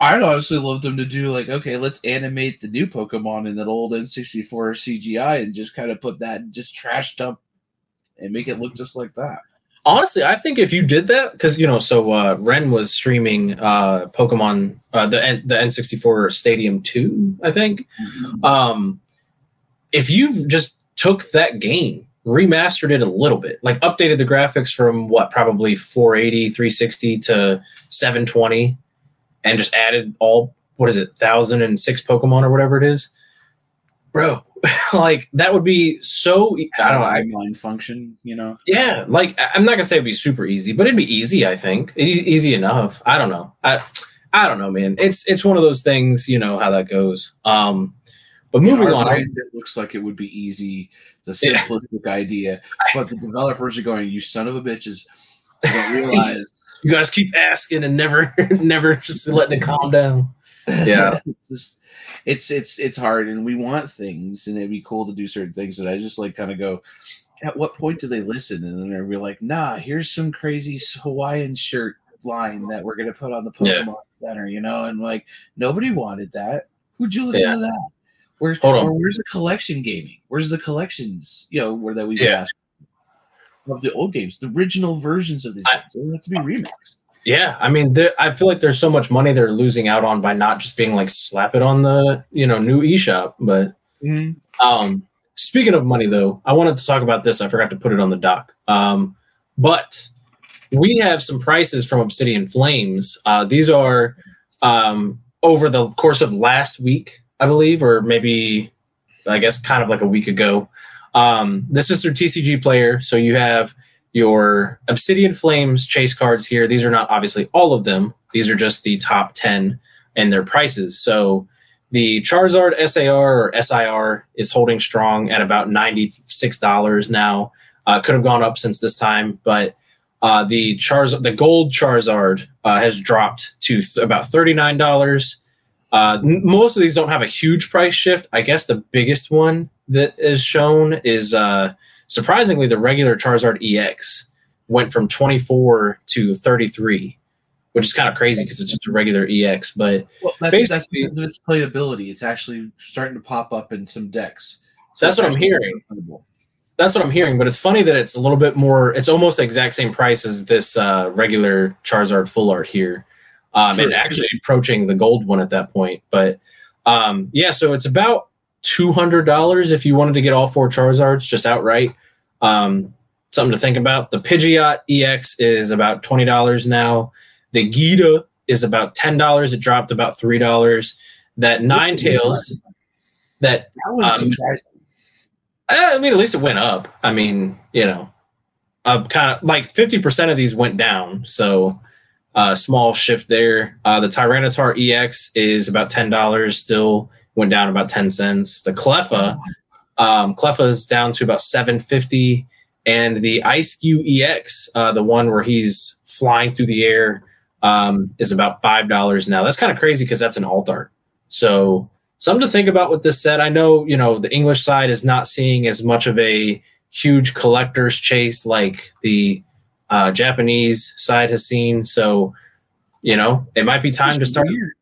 I'd honestly love them to do like, okay, let's animate the new Pokemon in that old N64 CGI and just kind of put that just trash dump and make it look just like that. Honestly, I think if you did that, because you know, so uh, Ren was streaming uh, Pokemon uh, the N- the N64 Stadium Two, I think. Mm-hmm. Um, if you just took that game, remastered it a little bit, like updated the graphics from what probably 480, 360 to 720, and just added all what is it, thousand and six Pokemon or whatever it is, bro. like that would be so. I don't know. I, Line function, you know. yeah, like I- I'm not gonna say it'd be super easy, but it'd be easy. I think e- easy enough. I don't know. I I don't know, man. It's it's one of those things. You know how that goes. Um, but moving on. it looks like it would be easy. It's a Yeah. simplistic idea, but the developers are going, "You son of a bitches!" You don't realize. You guys keep asking and never never just letting it calm down. Yeah. it's just it's it's it's hard, and we want things, and it'd be cool to do certain things. And I just like kind of go, at what point do they listen? And then they're like, nah, here's some crazy Hawaiian shirt line that we're gonna put on the Yeah. Pokemon Center, you know, and like nobody wanted that. Who'd you listen Yeah. to that? Where's Hold on. or where's the collection gaming? Where's the collections? You know, where that we've Yeah. asked of the old games, the original versions of these I- games. They don't have to be remixed. Yeah, I mean, there- I feel like there's so much money they're losing out on by not just being like slap it on the you know new eShop. But um, speaking of money, though, I wanted to talk about this. I forgot to put it on the doc. Um, but we have some prices from Obsidian Flames. Uh, these are um, over the course of last week, I believe, or maybe I guess kind of like a week ago. Um, this is through TCG Player, so you have your Obsidian Flames chase cards here. These are not obviously all of them. These are just the top 10 and their prices. So the Charizard SAR or SIR is holding strong at about $96 now. Uh, could have gone up since this time, but uh, the Charz- the gold Charizard uh, has dropped to th- about $39. Uh, most of these don't have a huge price shift. I guess the biggest one that is shown is uh, surprisingly the regular Charizard EX went from 24 to 33, which is kind of crazy because it's just a regular EX. But Well, that's, that's its playability. It's actually starting to pop up in some decks. That's what I'm hearing. that's what I'm hearing. But it's funny that it's a little bit more. It's almost the exact same price as this uh, regular Charizard full art here, um, and actually approaching the gold one at that point. But um, yeah, so it's about two hundred dollars if you wanted to get all four Charizards just outright. Um, something to think about. The Pidgeot EX is about twenty dollars now. The Geeta is about ten dollars. It dropped about three dollars. That Ninetales, that That Um. Eh, I mean, at least it went up. I mean, you know, uh, kind of like 50% of these went down. So, uh, small shift there. Uh, the Tyranitar EX is about $10, still went down about 10 cents. The Cleffa, um, Cleffa is down to about 750 and the Eiscue EX, uh, the one where he's flying through the air, um, is about $5 now. That's kind of crazy because that's an alt art. So, something to think about with this set. I know, you know, the English side is not seeing as much of a huge collector's chase like the uh, Japanese side has seen. So, you know, it might be time to start weird.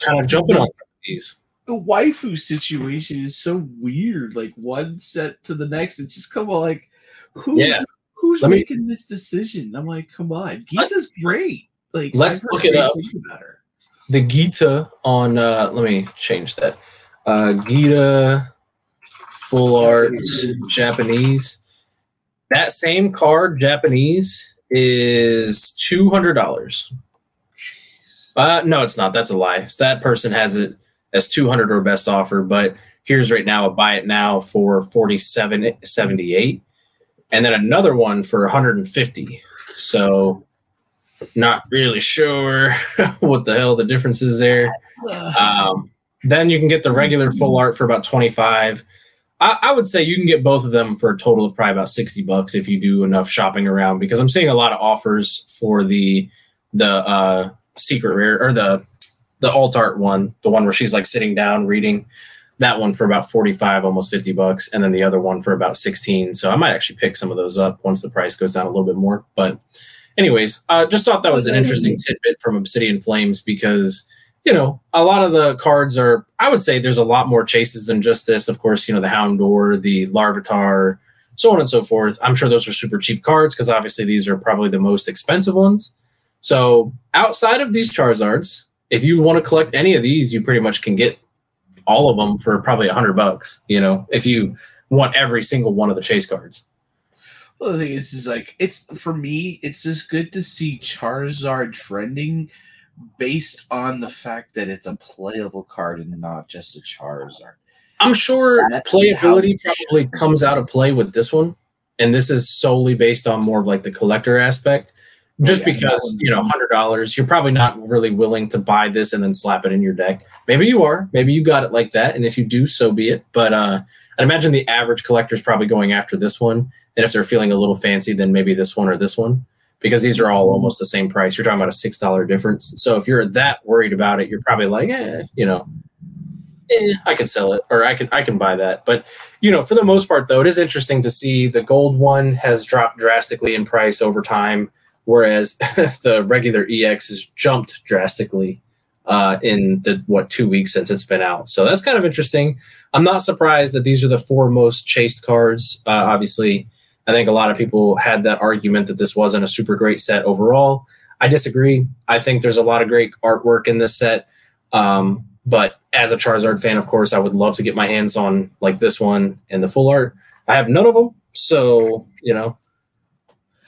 kind of jumping on these. The waifu situation is so weird. Like one set to the next, it's just come on. Like who? Yeah. Who's Let me- making this decision? I'm like, come on, Geeta's great. Like Let's look it up. things about her. The Geeta on, uh, let me change that. Uh, Geeta full art Japanese. That same card, Japanese, is $200. Uh, no, it's not. That's a lie. So that person has it as 200 or best offer, but here's right now a buy it now for 47.78 and then another one for 150. So not really sure what the hell the difference is there. Um, then you can get the regular full art for about 25. I, I would say you can get both of them for a total of probably about 60 bucks if you do enough shopping around because I'm seeing a lot of offers for the the uh, secret rare or the the alt art one, the one where she's like sitting down reading. That one for about 45, almost 50 bucks, and then the other one for about 16. So I might actually pick some of those up once the price goes down a little bit more. But anyways, uh, just thought that was an interesting tidbit from Obsidian Flames because you know a lot of the cards are. I would say there's a lot more chases than just this. Of course, you know the Houndour, the Larvitar, so on and so forth. I'm sure those are super cheap cards because obviously these are probably the most expensive ones. So outside of these Charizards, if you want to collect any of these, you pretty much can get all of them for probably a hundred bucks. You know, if you want every single one of the chase cards. Well, the thing is, is like it's for me, it's just good to see Charizard trending based on the fact that it's a playable card and not just a Charizard. I'm sure That's playability probably comes out of play with this one, and this is solely based on more of like the collector aspect. Just yeah, because you know, hundred dollars, you're probably not really willing to buy this and then slap it in your deck. Maybe you are. Maybe you got it like that, and if you do, so be it. But uh, I imagine the average collector is probably going after this one, and if they're feeling a little fancy, then maybe this one or this one, because these are all almost the same price. You're talking about a six dollar difference. So if you're that worried about it, you're probably like, eh, you know, eh, I can sell it or I can I can buy that. But you know, for the most part, though, it is interesting to see the gold one has dropped drastically in price over time, whereas the regular EX has jumped drastically uh, in the what two weeks since it's been out. So that's kind of interesting. I'm not surprised that these are the four most chased cards. Uh, obviously, I think a lot of people had that argument that this wasn't a super great set overall. I disagree. I think there's a lot of great artwork in this set. Um, but as a Charizard fan, of course, I would love to get my hands on like this one and the full art. I have none of them, so you know,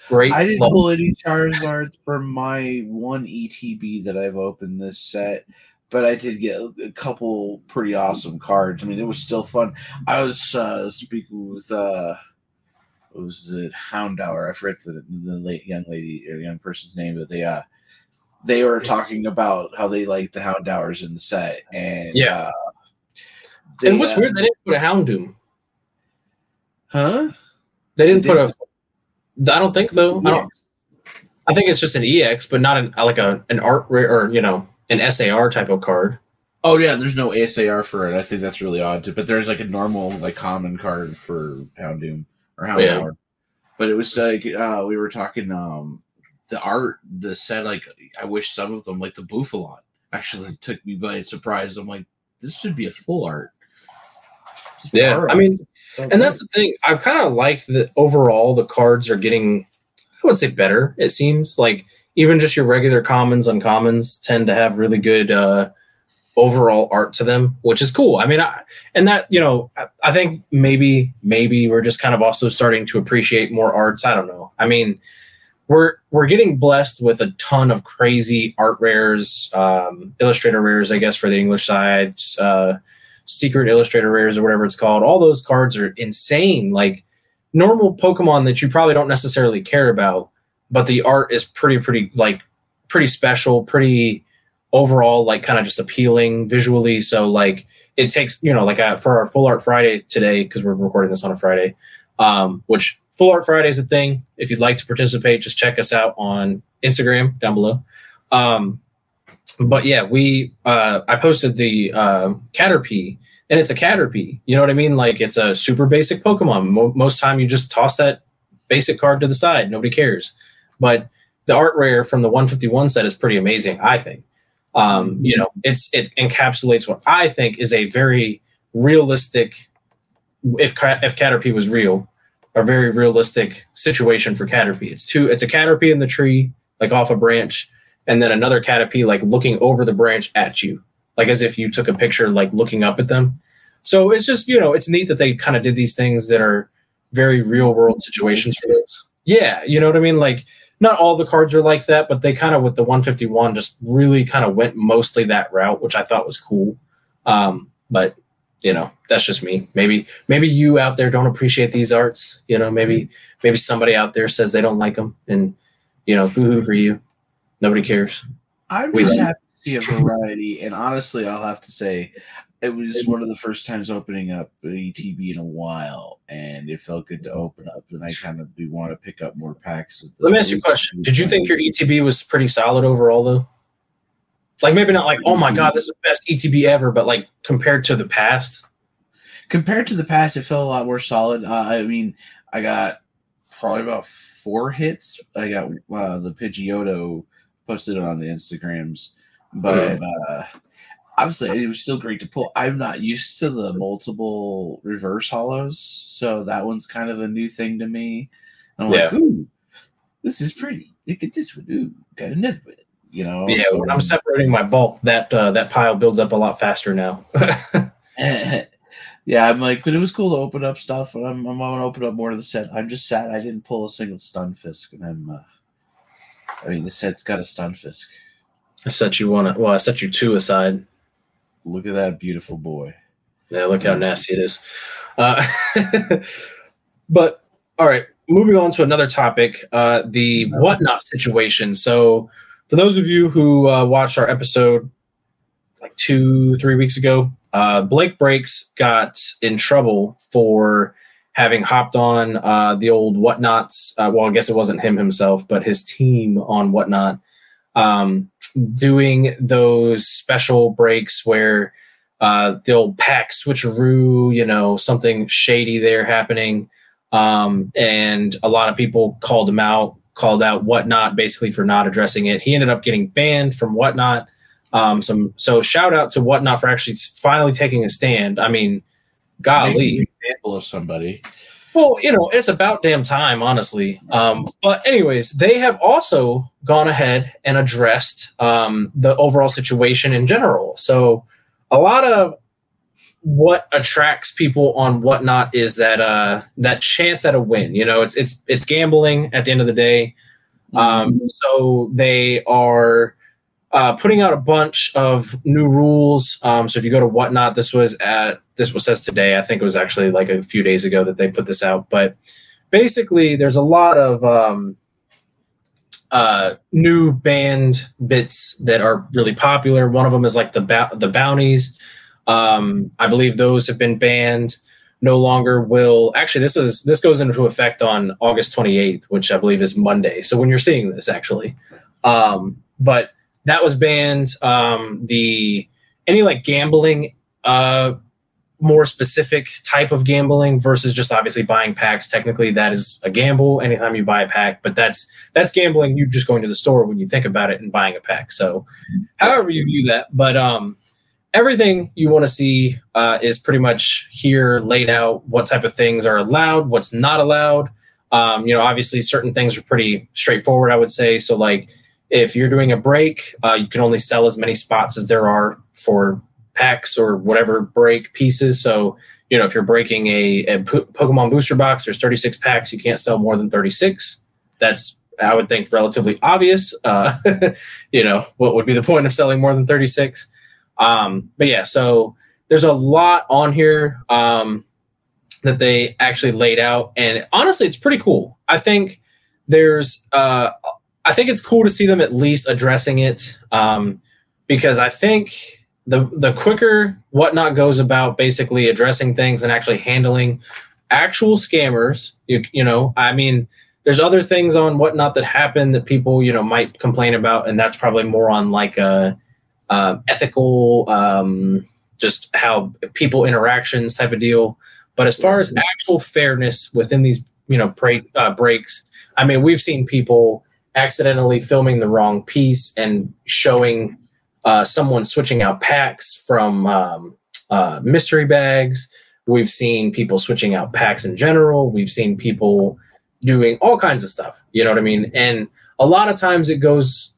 great. I didn't pull any Charizards for my one ETB that I've opened this set, but I did get a couple pretty awesome cards. I mean, it was still fun. I was uh, speaking with uh, was it Houndour? I forget the the late young lady or young person's name, but they uh they were talking about how they like the Houndours in the set, and yeah. Uh, they, and what's uh, weird, they didn't put a Houndoom. Huh? They didn't they put did a. I don't think though. I don't. I think it's just an EX, but not an like a an art or you know an SAR type of card. Oh yeah, there's no SAR for it. I think that's really odd. Too. But there's like a normal like common card for Houndoom or Houndour. Yeah. But it was like uh, we were talking um the art, the set, like I wish some of them, like the Bouffalant, actually took me by surprise. I'm like, this should be a full art. Just yeah, I mean, and that's the thing. I've kind of liked that overall the cards are getting, I would say, better. It seems like even just your regular commons, uncommons tend to have really good uh, overall art to them, which is cool. I mean, I, and that you know, I, I think maybe maybe we're just kind of also starting to appreciate more arts. I don't know. I mean we're we're getting blessed with a ton of crazy art rares, um, illustrator rares, I guess, for the English side, uh, secret illustrator rares or whatever it's called. All those cards are insane. Like normal Pokemon that you probably don't necessarily care about, but the art is pretty, pretty like pretty special, pretty overall, like kind of just appealing visually. So like it takes, you know, like uh, for our full art Friday today because we're recording this on a Friday, um, which Full Art Friday is a thing. If you'd like to participate, just check us out on Instagram down below. Um, but yeah, we uh, I posted the uh, Caterpie, and it's a Caterpie. You know what I mean? Like it's a super basic Pokemon. Mo- most time, you just toss that basic card to the side. Nobody cares. But the art rare from the 151 set is pretty amazing. I think. Um, you know, it's it encapsulates what I think is a very realistic. If if Caterpie was real, a very realistic situation for Caterpie. It's two. It's a Caterpie in the tree, like off a branch, and then another Caterpie like looking over the branch at you, like as if you took a picture, like looking up at them. So it's just you know it's neat that they kind of did these things that are very real world situations for those. Yeah, you know what I mean. Like not all the cards are like that, but they kind of with the 151 just really kind of went mostly that route, which I thought was cool. Um, but you know that's just me. Maybe maybe you out there don't appreciate these arts you know maybe maybe somebody out there says they don't like them and you know boohoo for you. Nobody cares. I'm we just happy to see a variety and honestly i'll have to say it was one of the first times opening up ETB in a while, and it felt good to open up. And I kind of do want to pick up more packs. Let me ask you a question: Did you think your ETB was pretty solid overall, though? Like maybe not like, oh my god, this is the best ETB ever, but like compared to the past. Compared to the past, it felt a lot more solid. Uh, I mean, I got probably about four hits. I got uh, the Pidgeotto posted on the Instagrams, but uh, obviously it was still great to pull. I'm not used to the multiple reverse hollows, so that one's kind of a new thing to me. And I'm like, ooh, this is pretty. Look at this one. Ooh, got another one. You know. Yeah, so- when I'm separating my bulk, that uh, that pile builds up a lot faster now. yeah, I'm like, but it was cool to open up stuff, and I'm, I'm gonna open up more of the set. I'm just sad I didn't pull a single Stunfisk, and I'm. Uh, I mean, the set's got a Stunfisk. I set you one. Well, I set you two aside. Look at that beautiful boy. Yeah, look how nasty it is. Uh, but all right, moving on to another topic, uh, the whatnot situation. So, for those of you who uh, watched our episode like two, three weeks ago, uh, Blake Breaks got in trouble for having hopped on uh, the old whatnots. Uh, well, I guess it wasn't him himself, but his team on whatnot, um, doing those special breaks where uh, the old pack switcheroo, you know, something shady there happening. Um, and a lot of people called him out, called out whatnot basically for not addressing it. He ended up getting banned from whatnot. Um, some so shout out to whatnot for actually finally taking a stand. I mean, golly, example of somebody. Well, you know, it's about damn time, honestly. Um, but anyways, they have also gone ahead and addressed um, the overall situation in general. So a lot of what attracts people on whatnot is that uh, that chance at a win. You know, it's it's it's gambling at the end of the day. Um, so they are uh, putting out a bunch of new rules. Um, so if you go to whatnot, this was at this was says today. I think it was actually like a few days ago that they put this out. But basically, there's a lot of um, uh, new band bits that are really popular. One of them is like the ba- the bounties. Um, I believe those have been banned. No longer will actually. This is this goes into effect on August 28th, which I believe is Monday. So when you're seeing this, actually, um, but that was banned. Um, the any like gambling, uh, more specific type of gambling versus just obviously buying packs. Technically, that is a gamble anytime you buy a pack, but that's that's gambling. You're just going to the store when you think about it and buying a pack. So, however you view that, but um, everything you want to see uh, is pretty much here laid out. What type of things are allowed, what's not allowed. Um, you know, obviously, certain things are pretty straightforward. I would say so. Like if you're doing a break, uh, you can only sell as many spots as there are for packs or whatever break pieces. So, you know, if you're breaking a, a po- Pokemon booster box, there's 36 packs, you can't sell more than 36. That's, I would think, relatively obvious. Uh, you know, what would be the point of selling more than 36? Um, but yeah, so there's a lot on here um, that they actually laid out. And honestly, it's pretty cool. I think there's, uh, I think it's cool to see them at least addressing it um, because I think the the quicker whatnot goes about basically addressing things and actually handling actual scammers. You you know, I mean, there's other things on whatnot that happen that people you know might complain about, and that's probably more on like a, uh ethical, um, just how people interactions type of deal. But as far as actual fairness within these you know break, uh, breaks, I mean, we've seen people accidentally filming the wrong piece and showing uh, someone switching out packs from um, uh, mystery bags. We've seen people switching out packs in general. We've seen people doing all kinds of stuff. You know what I mean? And a lot of times it goes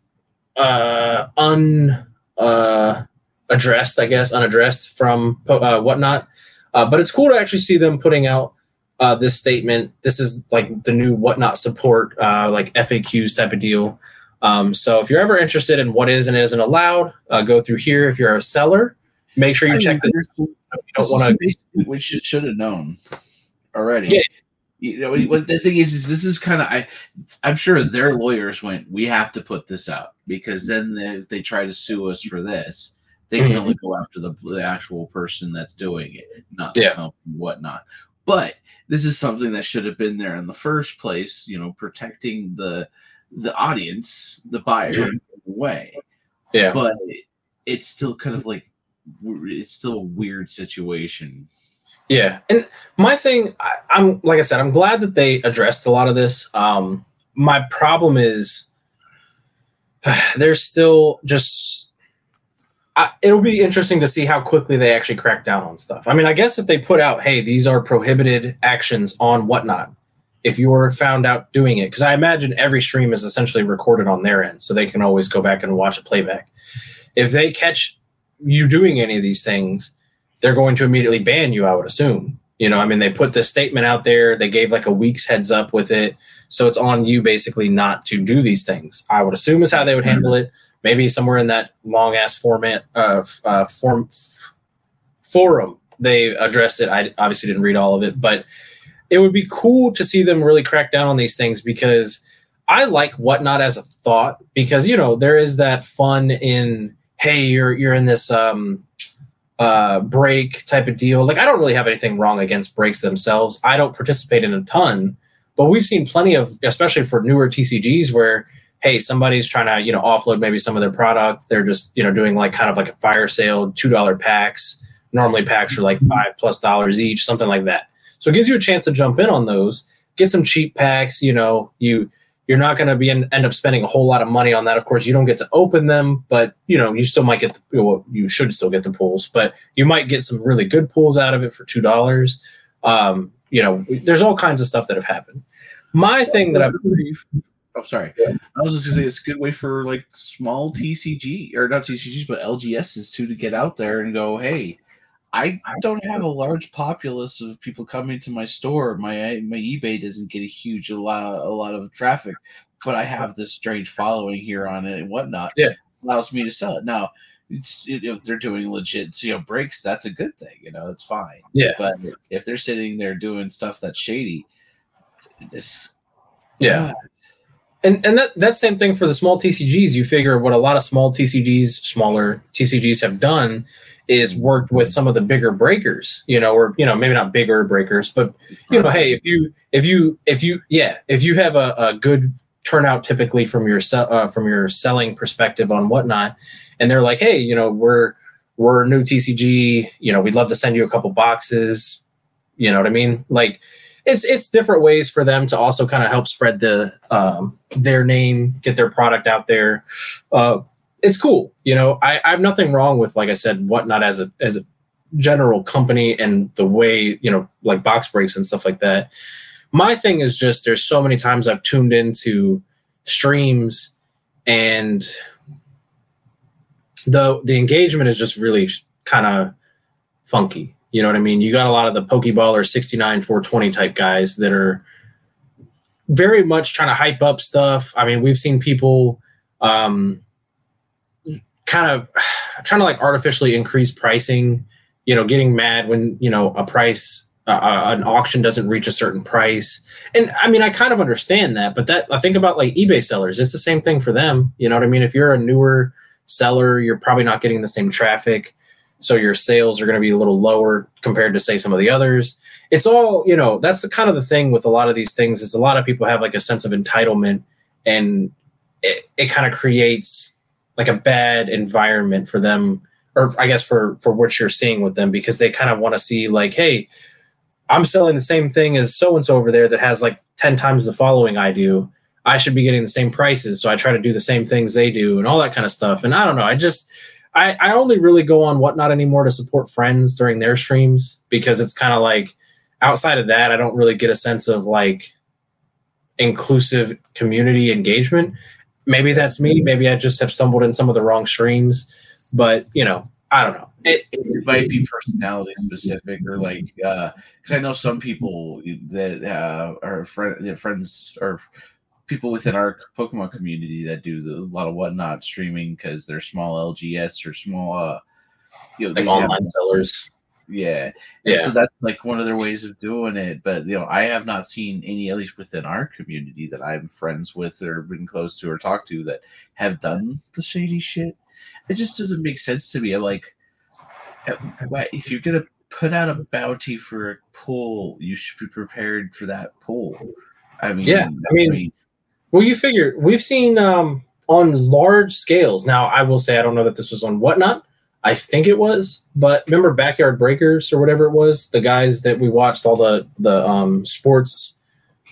uh, un uh, addressed, I guess, unaddressed from uh, whatnot. Uh, but it's cool to actually see them putting out uh, this statement. This is like the new whatnot support, uh, like FAQs type of deal. Um, so if you're ever interested in what is and isn't allowed, uh, go through here. If you're a seller, make sure you I check mean, there's- You don't want to. what you should have known already. Yeah. You know, what the thing is, is this is kind of I, I'm sure their lawyers went, we have to put this out because then they, if they try to sue us for this, they can Mhm. only go after the, the actual person that's doing it, not the Yeah. company, whatnot. But this is something that should have been there in the first place. You know, protecting the the audience, the buyer, in a way Yeah. but it's still kind of like it's still a weird situation. Yeah, and my thing, I, I'm like I said, I'm glad that they addressed a lot of this. Um, my problem is there's still just I, it'll be interesting to see how quickly they actually crack down on stuff. I mean, I guess if they put out, hey, these are prohibited actions on whatnot, if you're found out doing it, because I imagine every stream is essentially recorded on their end, so they can always go back and watch a playback. If they catch you doing any of these things, they're going to immediately ban you, I would assume. You know, I mean, they put this statement out there, they gave like a week's heads up with it. So it's on you basically not to do these things. I would assume is how they would mm-hmm. handle it. Maybe somewhere in that long ass format uh, uh, form f- forum they addressed it. I obviously didn't read all of it, but it would be cool to see them really crack down on these things because I like whatnot as a thought because you know there is that fun in hey you're you're in this um uh break type of deal like I don't really have anything wrong against breaks themselves I don't participate in a ton but we've seen plenty of especially for newer TCGs where hey somebody's trying to you know offload maybe some of their product they're just you know doing like kind of like a fire sale two dollar packs normally packs are like five plus dollars each something like that so it gives you a chance to jump in on those, get some cheap packs. You know, you you're not going to be in, end up spending a whole lot of money on that. Of course, you don't get to open them, but you know you still might get the, well, you should still get the pools, but you might get some really good pools out of it for two dollars. Um, you know, there's all kinds of stuff that have happened. My thing that I Oh, sorry. Yeah. I was just gonna say it's a good way for like small TCG or not TCGs, but LGSs too to get out there and go, hey, I don't have a large populace of people coming to my store. My my eBay doesn't get a huge a lot a lot of traffic, but I have this strange following here on it and whatnot. Yeah, allows me to sell it now. if they're doing legit you know breaks, that's a good thing. You know, that's fine. Yeah, but if they're sitting there doing stuff that's shady, this yeah. And and that that same thing for the small TCGs. You figure what a lot of small TCGs, smaller TCGs have done is worked with some of the bigger breakers, you know, or you know, maybe not bigger breakers, but you know, hey, if you if you if you yeah, if you have a, a good turnout typically from your uh, from your selling perspective on whatnot, and they're like, hey, you know, we're we're a new TCG, you know, we'd love to send you a couple boxes, you know what I mean? Like it's it's different ways for them to also kind of help spread the um, their name, get their product out there. Uh, it's cool. You know, I, I have nothing wrong with, like I said, whatnot as a as a general company and the way you know, like box breaks and stuff like that. My thing is just there's so many times I've tuned into streams and the the engagement is just really kind of funky. You know what I mean? You got a lot of the Pokeballer 69 420 type guys that are very much trying to hype up stuff. I mean, we've seen people um, kind of trying to like artificially increase pricing, you know, getting mad when, you know, a price uh, an auction doesn't reach a certain price. And I mean, I kind of understand that, but that I think about like eBay sellers, it's the same thing for them. You know what I mean? If you're a newer seller, you're probably not getting the same traffic. So your sales are going to be a little lower compared to say some of the others. It's all, you know, that's the kind of the thing with a lot of these things is a lot of people have like a sense of entitlement and it, it kind of creates like a bad environment for them or I guess for for what you're seeing with them because they kind of want to see like, hey, I'm selling the same thing as so and so over there that has like 10 times the following I do. I should be getting the same prices. So I try to do the same things they do and all that kind of stuff. And I don't know. I just I, I only really go on whatnot anymore to support friends during their streams because it's kind of like outside of that, I don't really get a sense of like inclusive community engagement maybe that's me. Maybe I just have stumbled in some of the wrong streams. But you know, I don't know. It, it might be personality specific, or like because uh, I know some people that uh, are friend, friends or people within our Pokemon community that do the, a lot of whatnot streaming because they're small LGS or small, uh, you know, like online have, sellers. Yeah. And yeah. So that's like one of their ways of doing it. But you know, I have not seen any, at least within our community that I'm friends with or been close to or talked to that have done the shady shit. It just doesn't make sense to me. I'm like, if you're gonna put out a bounty for a pool, you should be prepared for that pool. I mean, yeah, I mean, I mean well, you figure we've seen um, on large scales. Now, I will say I don't know that this was on whatnot, I think it was, but remember Backyard Breakers or whatever it was, the guys that we watched all the the um, sports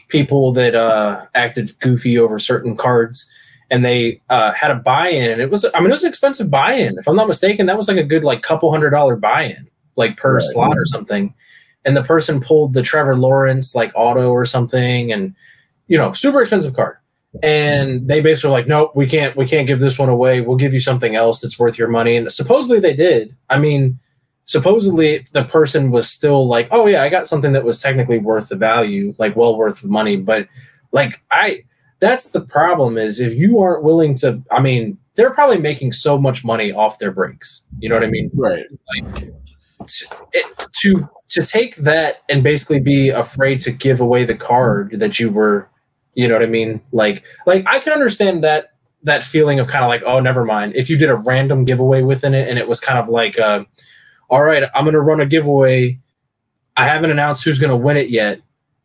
people that uh, acted goofy over certain cards, and they uh, had a buy-in, and it was I mean it was an expensive buy-in. If I'm not mistaken, that was like a good like couple hundred dollar buy-in, like per right. slot or something. And the person pulled the Trevor Lawrence like auto or something, and you know, super expensive card. And they basically were like, nope, we can't, we can't give this one away. We'll give you something else that's worth your money. And supposedly they did. I mean, supposedly the person was still like, oh yeah, I got something that was technically worth the value, like well worth the money. But like I, that's the problem is if you aren't willing to, I mean, they're probably making so much money off their breaks. You know what I mean? Right. Like to to take that and basically be afraid to give away the card that you were you know what I mean? Like, like I can understand that that feeling of kind of like, oh, never mind. If you did a random giveaway within it, and it was kind of like, uh, all right, I'm going to run a giveaway. I haven't announced who's going to win it yet,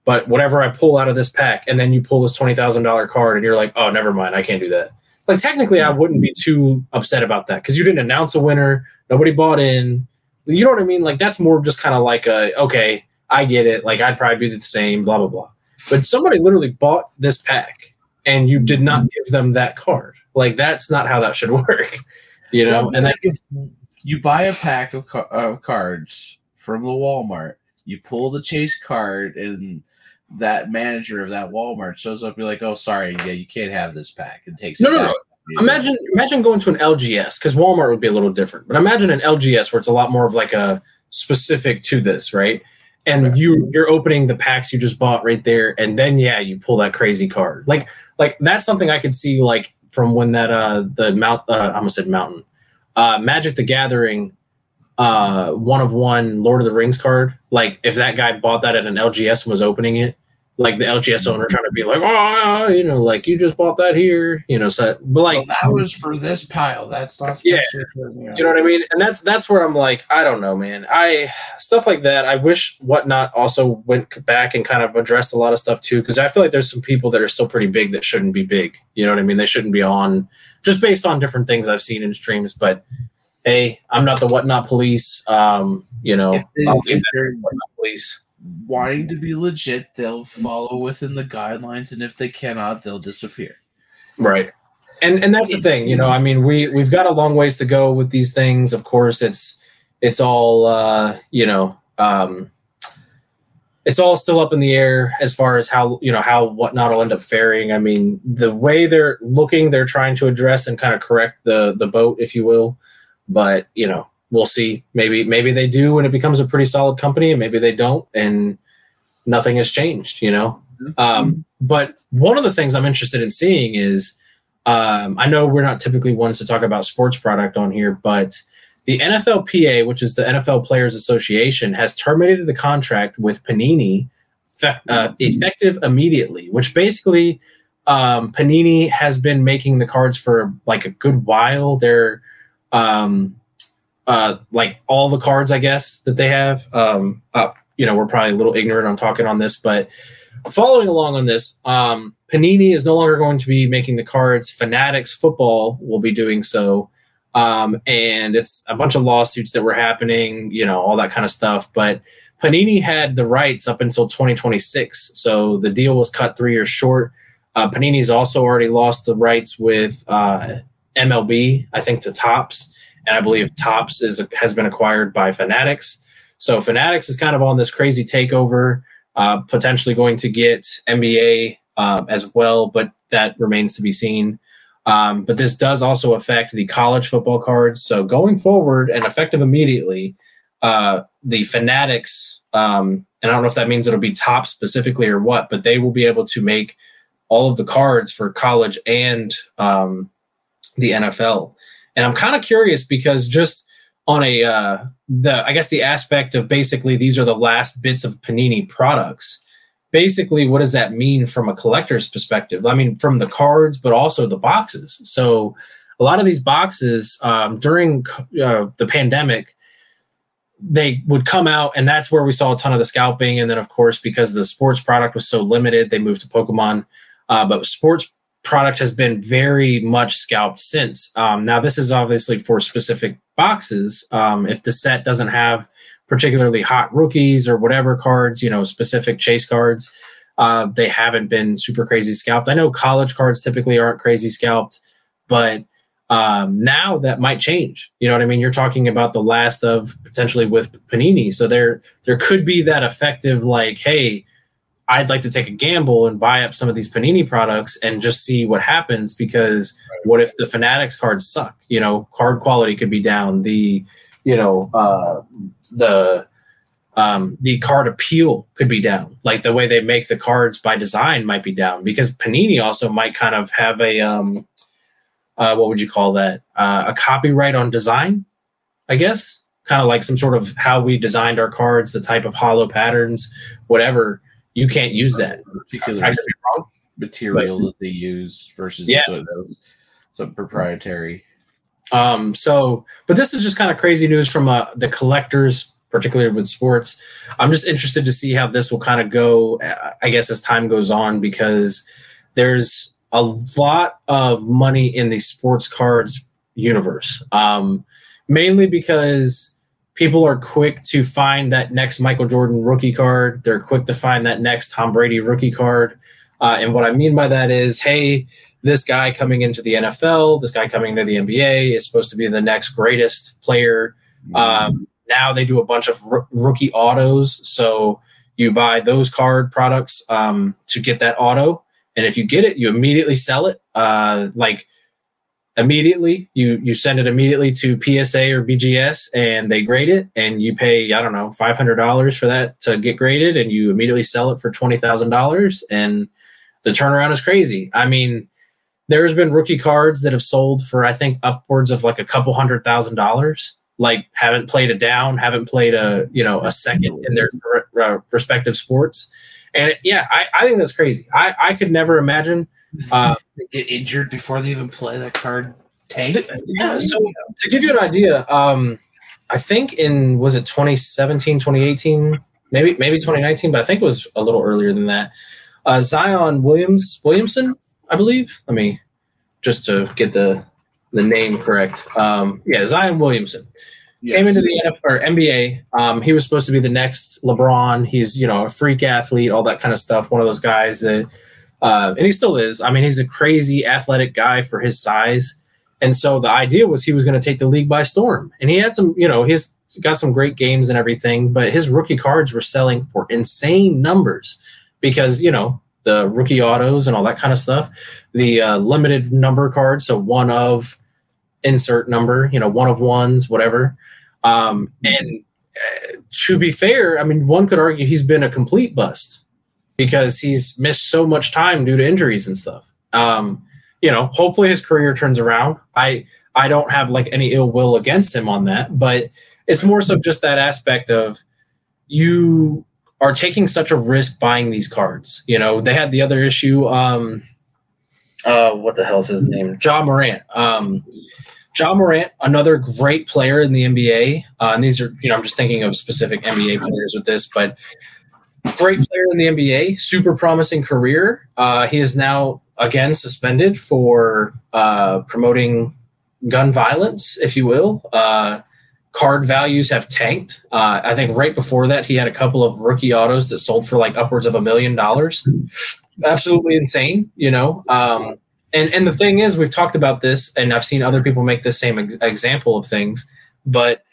but whatever I pull out of this pack, and then you pull this twenty thousand dollar card, and you're like, oh, never mind, I can't do that. Like technically, I wouldn't be too upset about that because you didn't announce a winner, nobody bought in. You know what I mean? Like that's more of just kind of like a okay, I get it. Like I'd probably do the same, blah blah blah. But somebody literally bought this pack and you did not give them that card. Like that's not how that should work, you know. and then you buy a pack of, of cards from the Walmart. You pull the chase card, and that manager of that Walmart shows up. You're like, "Oh, sorry, yeah, you can't have this pack." And takes no, no, no. Imagine, imagine going to an LGS because Walmart would be a little different. But imagine an LGS where it's a lot more of like a specific to this, right? And you you're opening the packs you just bought right there and then yeah you pull that crazy card. Like like that's something i could see like from when that uh the mount uh, i almost said mountain uh magic the gathering uh one of one lord of the rings card. Like if that guy bought that at an lgs and was opening it like the LGS owner trying to be like, oh, you know, like you just bought that here, you know, so but like well, that was for this pile. That's not yeah, you know. you know what I mean. And that's that's where I'm like, I don't know, man. I stuff like that. I wish whatnot also went back and kind of addressed a lot of stuff too, because I feel like there's some people that are still pretty big that shouldn't be big. You know what I mean? They shouldn't be on just based on different things I've seen in streams. But hey, I'm not the whatnot police. Um, you know, if if police wanting to be legit, they'll follow within the guidelines, and if they cannot, they'll disappear. Right. And and that's the thing, you know. I mean, we we've got a long ways to go with these things. Of course, it's it's all uh, you know. Um, it's all still up in the air as far as how you know how whatnot will end up faring. I mean, the way they're looking, they're trying to address and kind of correct the the boat, if you will. But you know, we'll see. Maybe maybe they do and it becomes a pretty solid company, and maybe they don't, and nothing has changed. You know. Mm-hmm. Um, but one of the things I'm interested in seeing is um, I know we're not typically ones to talk about sports product on here, but the NFLPA, which is the NFL Players Association, has terminated the contract with Panini fe- uh, mm-hmm. effective immediately, which basically um, Panini has been making the cards for like a good while. They're um, uh, like all the cards, I guess that they have. Um, uh, you know, we're probably a little ignorant on talking on this, but following along on this, um, Panini is no longer going to be making the cards. Fanatics Football will be doing so. Um, and it's a bunch of lawsuits that were happening, you know, all that kind of stuff. But Panini had the rights up until 2026. So the deal was cut three years short. Uh, Panini's also already lost the rights with uh, MLB, I think, to Topps and I believe Topps is has been acquired by Fanatics. So Fanatics is kind of on this crazy takeover, uh, potentially going to get NBA uh, as well, but that remains to be seen. Um, but this does also affect the college football cards. So going forward and effective immediately, uh, the Fanatics, um, and I don't know if that means it'll be top specifically or what, but they will be able to make all of the cards for college and um, the NFL. And I'm kind of curious because just on a uh, the I guess the aspect of basically these are the last bits of Panini products. Basically, what does that mean from a collector's perspective? I mean, from the cards, but also the boxes. So, a lot of these boxes um, during uh, the pandemic, they would come out, and that's where we saw a ton of the scalping. And then, of course, because the sports product was so limited, they moved to Pokemon. Uh, but sports product has been very much scalped since. Um, now, this is obviously for specific boxes. Um, if the set doesn't have particularly hot rookies or whatever cards, you know, specific chase cards, uh, they haven't been super crazy scalped. I know college cards typically aren't crazy scalped, but um, now that might change. You know what I mean? You're talking about the last of potentially with Panini, so there there could be that effective like, hey, I'd like to take a gamble and buy up some of these Panini products and just see what happens because what if the Fanatics cards suck? You know, card quality could be down. The you know uh, the um, the card appeal could be down. Like the way they make the cards by design might be down because Panini also might kind of have a um, uh, what would you call that? Uh, a copyright on design, I guess. Kind of like some sort of how we designed our cards, the type of hollow patterns, whatever. You can't use that. Particular material but, that they use versus yeah. some proprietary. Um, so, but this is just kind of crazy news from uh, the collectors particularly with sports. I'm just interested to see how this will kind of go, I guess, as time goes on, because there's a lot of money in the sports cards universe. Um, mainly because people are quick to find that next Michael Jordan rookie card. They're quick to find that next Tom Brady rookie card. Uh, and what I mean by that is, hey, this guy coming into the NFL, this guy coming into the NBA is supposed to be the next greatest player. Um, now they do a bunch of r- rookie autos. So you buy those card products um, to get that auto. And if you get it, you immediately sell it. Uh, like immediately, you you send it immediately to PSA or BGS, and they grade it, and you pay I don't know five hundred dollars for that to get graded, and you immediately sell it for twenty thousand dollars, and the turnaround is crazy. I mean, there's been rookie cards that have sold for I think upwards of like a couple hundred thousand dollars like haven't played a down, haven't played a you know a second in their respective sports. And yeah, I, I think that's crazy. I, I could never imagine uh, get injured before they even play that card. Tank. yeah. So to give you an idea, um, I think in was it 2017, 2018, maybe maybe 2019, but I think it was a little earlier than that. Uh, Zion Williams Williamson, I believe. Let me just to get the the name correct. Um, yeah, Zion Williamson yes. came into the NFL or NBA. Um, he was supposed to be the next LeBron. He's you know a freak athlete, all that kind of stuff. One of those guys that, uh, and he still is. I mean, he's a crazy athletic guy for his size. And so the idea was he was going to take the league by storm. And he had some, you know, he's got some great games and everything, but his rookie cards were selling for insane numbers because, you know, the rookie autos and all that kind of stuff, the uh, limited number cards, so one of insert number, you know, one of ones, whatever. Um, and uh, to be fair, I mean, one could argue he's been a complete bust because he's missed so much time due to injuries and stuff. Um, you know, hopefully his career turns around. I I don't have like any ill will against him on that, but it's more so just that aspect of you are taking such a risk buying these cards. You know, they had the other issue. Um, uh, what the hell's his name? John Morant. Um, Ja Morant, another great player in the NBA. Uh, and these are, you know, I'm just thinking of specific NBA players with this, but great player in the NBA, super promising career. Uh, he is now again suspended for uh, promoting gun violence, if you will. Uh, card values have tanked. Uh, I think right before that, he had a couple of rookie autos that sold for like upwards of a million dollars. Absolutely insane, you know. Um, and and the thing is, we've talked about this, and I've seen other people make the same ex- example of things. But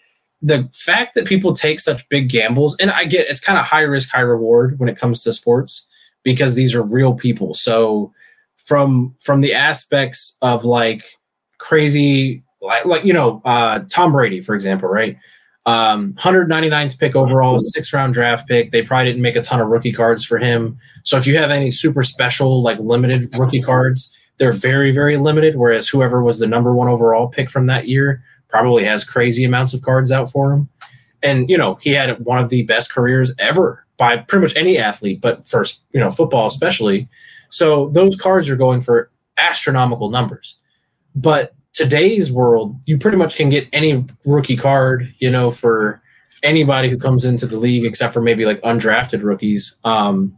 the fact that people take such big gambles, and I get it's kind of high risk, high reward when it comes to sports because these are real people. So from from the aspects of like crazy, like, like you know, uh, Tom Brady, for example, right? Um, 199th pick overall, six round draft pick. They probably didn't make a ton of rookie cards for him. So if you have any super special, like limited rookie cards, they're very, very limited. Whereas whoever was the number one overall pick from that year probably has crazy amounts of cards out for him. And, you know, he had one of the best careers ever by pretty much any athlete, but first, you know, football especially. So those cards are going for astronomical numbers. But today's world, you pretty much can get any rookie card, you know, for anybody who comes into the league except for maybe like undrafted rookies. Um,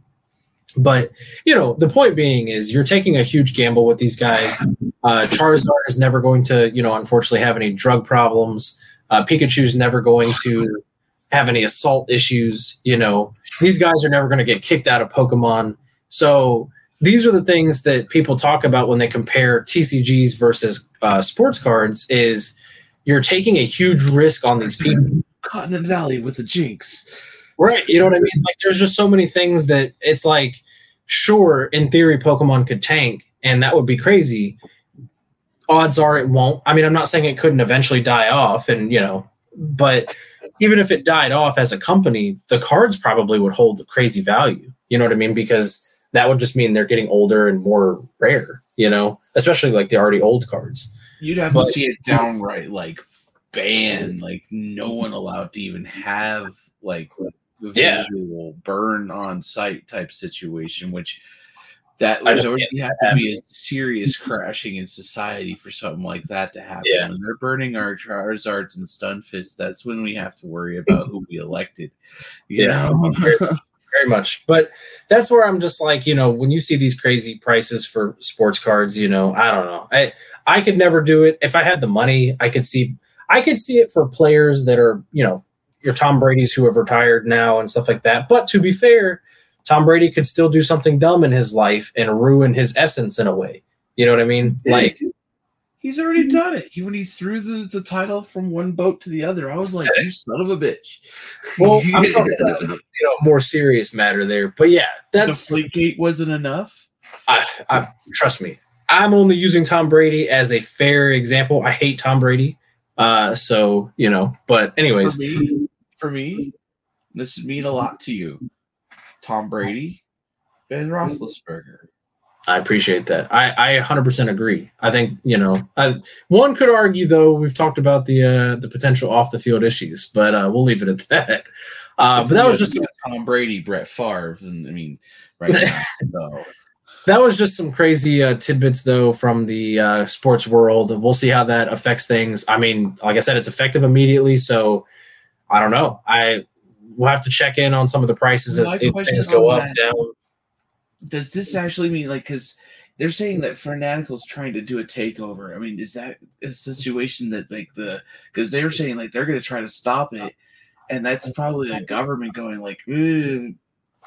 but you know, the point being is you're taking a huge gamble with these guys. Uh, Charizard is never going to, you know, unfortunately have any drug problems. Uh, Pikachu's never going to have any assault issues. You know, these guys are never going to get kicked out of Pokemon. So these are the things that people talk about when they compare TCGs versus uh, sports cards. Is you're taking a huge risk on these people. Continent Valley with the Jinx. Right. You know what I mean? Like there's just so many things that it's like, sure, in theory, Pokemon could tank, and that would be crazy. Odds are it won't. I mean, I'm not saying it couldn't eventually die off, and you know, but even if it died off as a company, the cards probably would hold the crazy value. You know what I mean? Because that would just mean they're getting older and more rare, you know, especially like the already old cards. You'd have but, to see it downright like ban, like no one allowed to even have like the visual yeah. burn on site type situation, which that would have to be a serious crashing in society for something like that to happen. Yeah. When they're burning our Charizards and Stunfisk, that's when we have to worry about who we elected. yeah. very, very much. But that's where I'm just like, you know, when you see these crazy prices for sports cards, you know, I don't know. I I could never do it. If I had the money, I could see I could see it for players that are, you know, your Tom Brady's who have retired now and stuff like that. But to be fair, Tom Brady could still do something dumb in his life and ruin his essence in a way. You know what I mean? Like he's already done it. He when he threw the, the title from one boat to the other, I was like, "You son of a bitch." Well, I'm talking about you know more serious matter there, but yeah, that's the gate wasn't enough. I, I trust me. I'm only using Tom Brady as a fair example. I hate Tom Brady, uh, so you know. But anyways, for me, for me, this mean a lot to you. Tom Brady, Ben Roethlisberger. I appreciate that. I, I 100% agree. I think you know. I, one could argue, though, we've talked about the uh, the potential off the field issues, but uh, we'll leave it at that. Uh, but that was just Tom Brady, Brett Favre. And, I mean, right now, so. That was just some crazy uh, tidbits, though, from the uh, sports world. We'll see how that affects things. I mean, like I said, it's effective immediately, so I don't know. I we'll have to check in on some of the prices as things go up that, down. Does this actually mean like because they're saying that Fanatical's trying to do a takeover? I mean, is that a situation that like the because they were saying like they're going to try to stop it, and that's probably a government going like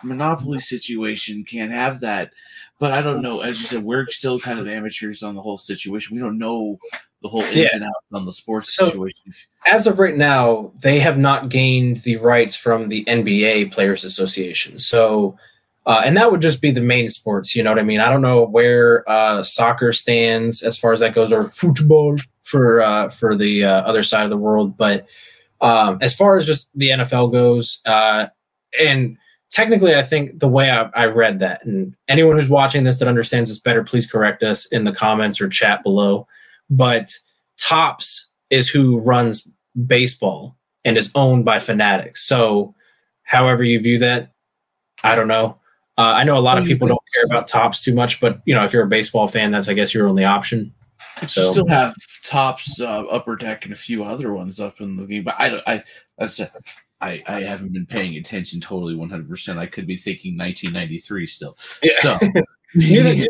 monopoly situation can't have that. But I don't know. As you said, we're still kind of amateurs on the whole situation. We don't know the whole ins yeah. and outs on the sports so, situation. As of right now, they have not gained the rights from the NBA Players Association. So, uh, and that would just be the main sports. You know what I mean? I don't know where uh, soccer stands as far as that goes, or football for uh, for the uh, other side of the world. But um, as far as just the NFL goes, uh, and technically, I think the way I, I, read that, and anyone who's watching this that understands this better, please correct us in the comments or chat below but Topps is who runs baseball and is owned by Fanatics. So, however you view that, I don't know. Uh, I know a lot of people don't care about Topps too much, but you know, if you're a baseball fan, that's I guess your only option. So you still have Topps, uh, Upper Deck, and a few other ones up in the game. But I don't. I that's. I, I haven't been paying attention totally 100%. I could be thinking 1993 still. Yeah. So neither, neither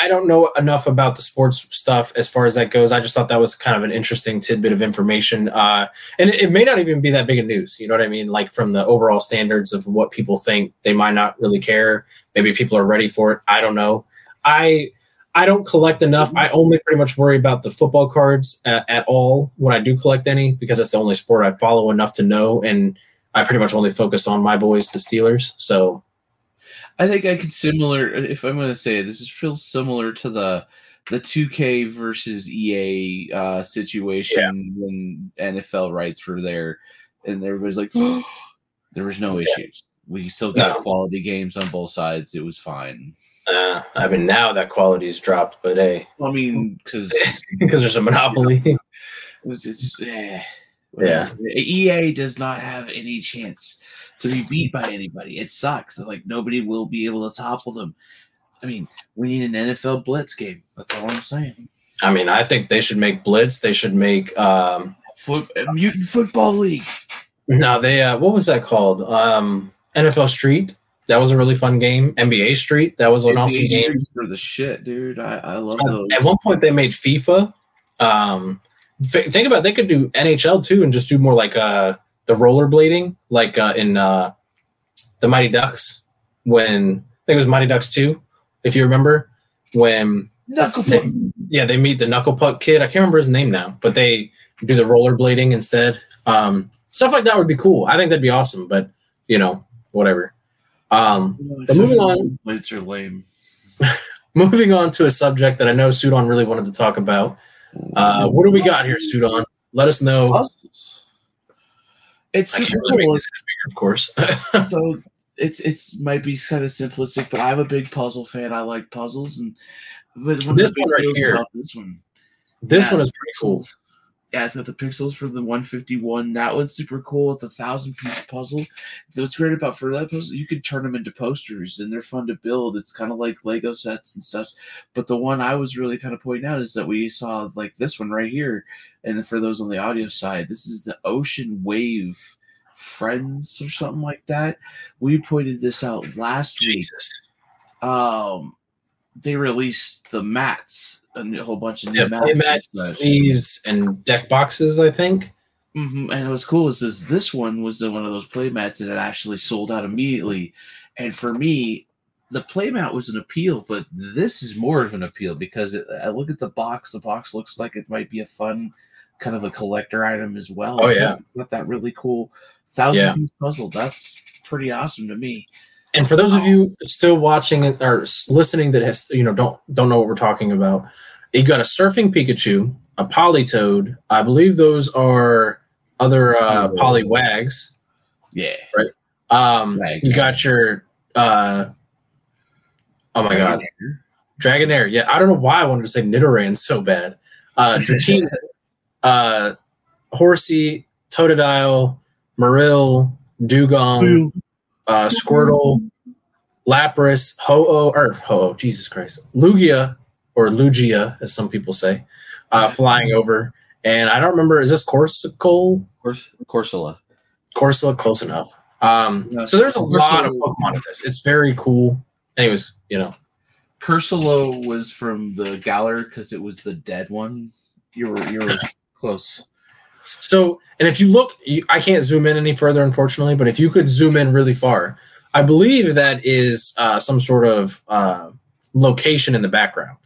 I don't know enough about the sports stuff as far as that goes. I just thought that was kind of an interesting tidbit of information. Uh, and it, it, may not even be that big of news. You know what I mean? Like from the overall standards of what people think, they might not really care. Maybe people are ready for it. I don't know. I I don't collect enough. I only pretty much worry about the football cards at, at all when I do collect any because that's the only sport I follow enough to know. And I pretty much only focus on my boys, the Steelers. So I think I could similar if I'm going to say it, this is feels similar to the the 2K versus EA uh, situation yeah. when NFL rights were there, and everybody's like, oh, there was no issues. We still got no. quality games on both sides. It was fine. Uh, I mean, now that quality's dropped, but hey, I mean, because because there's a monopoly. it's, it's eh, yeah. EA does not have any chance to be beat by anybody. It sucks. Like nobody will be able to topple them. I mean, we need an NFL blitz game. That's all I'm saying. I mean, I think they should make blitz. They should make um, Foot, mutant football league. No, they uh, what was that called? Um, NFL Street. That was a really fun game. NBA Street. That was an NBA awesome game. For the shit, dude. I, I love those. At one point, they made FIFA. Um, think about it, they could do NHL too, and just do more like uh the rollerblading, like uh, in uh, the Mighty Ducks when I think it was Mighty Ducks 2, if you remember, when Knuckle they, Puck. yeah, they meet the Knuckle Puck kid. I can't remember his name now, but they do the rollerblading instead. Um, stuff like that would be cool. I think that'd be awesome, but you know, whatever. Um, but moving on, Blades are lame. moving on to a subject that I know Sudon really wanted to talk about. Uh, what do we got here, Sudon? Let us know. Puzzles. It's super really make cool. figure, of course. so it's it's might be kind of simplistic, but I'm a big puzzle fan. I like puzzles, and but This one right here. This one, this Yeah, one is pretty cool. Yeah, it's got the pixels for the 151. That one's super cool. It's a thousand piece puzzle. What's great about for that puzzle, you could turn them into posters, and they're fun to build. It's kind of like Lego sets and stuff. But the one I was really kind of pointing out is that we saw like this one right here, and for those on the audio side, this is the Ocean Wave Friends or something like that. We pointed this out last week Jesus. um they released the mats a whole bunch of new Yeah, mats. sleeves, and deck boxes, I think. Mhm, And what's cool is, is this one was the, one of those play mats that actually sold out immediately. And for me, the playmat was an appeal, but this is more of an appeal because it, I look at the box. The box looks like it might be a fun kind of a collector item as well. Oh, yeah. got that really cool thousand Yeah. piece puzzle. That's pretty awesome to me. And for those of you still watching or listening that has you know don't don't know what we're talking about, you got a surfing Pikachu, a Politoed. I believe those are other uh, Oh. Poliwags. Yeah, right Um, Wags. you got your uh, oh my god, Dragonair. Yeah, I don't know why I wanted to say Nidoran so bad. Uh, Dratini, uh, Horsea, Totodile, Marill, Dewgong, uh, Squirtle, Lapras, Ho-Oh, or Ho-Oh, Jesus Christ, Lugia, or Lugia, as some people say, uh, flying over. And I don't remember, is this Corsical? Cors- Corsola. Corsola, close enough. Um, Yeah. So there's a lot of Corsola- Pokemon in this. It's very cool. Anyways, you know, Corsola was from the Galar because it was the dead one. You were you were close. So, and if you look, you, I can't zoom in any further, unfortunately, but if you could zoom in really far, I believe that is uh, some sort of uh, location in the background.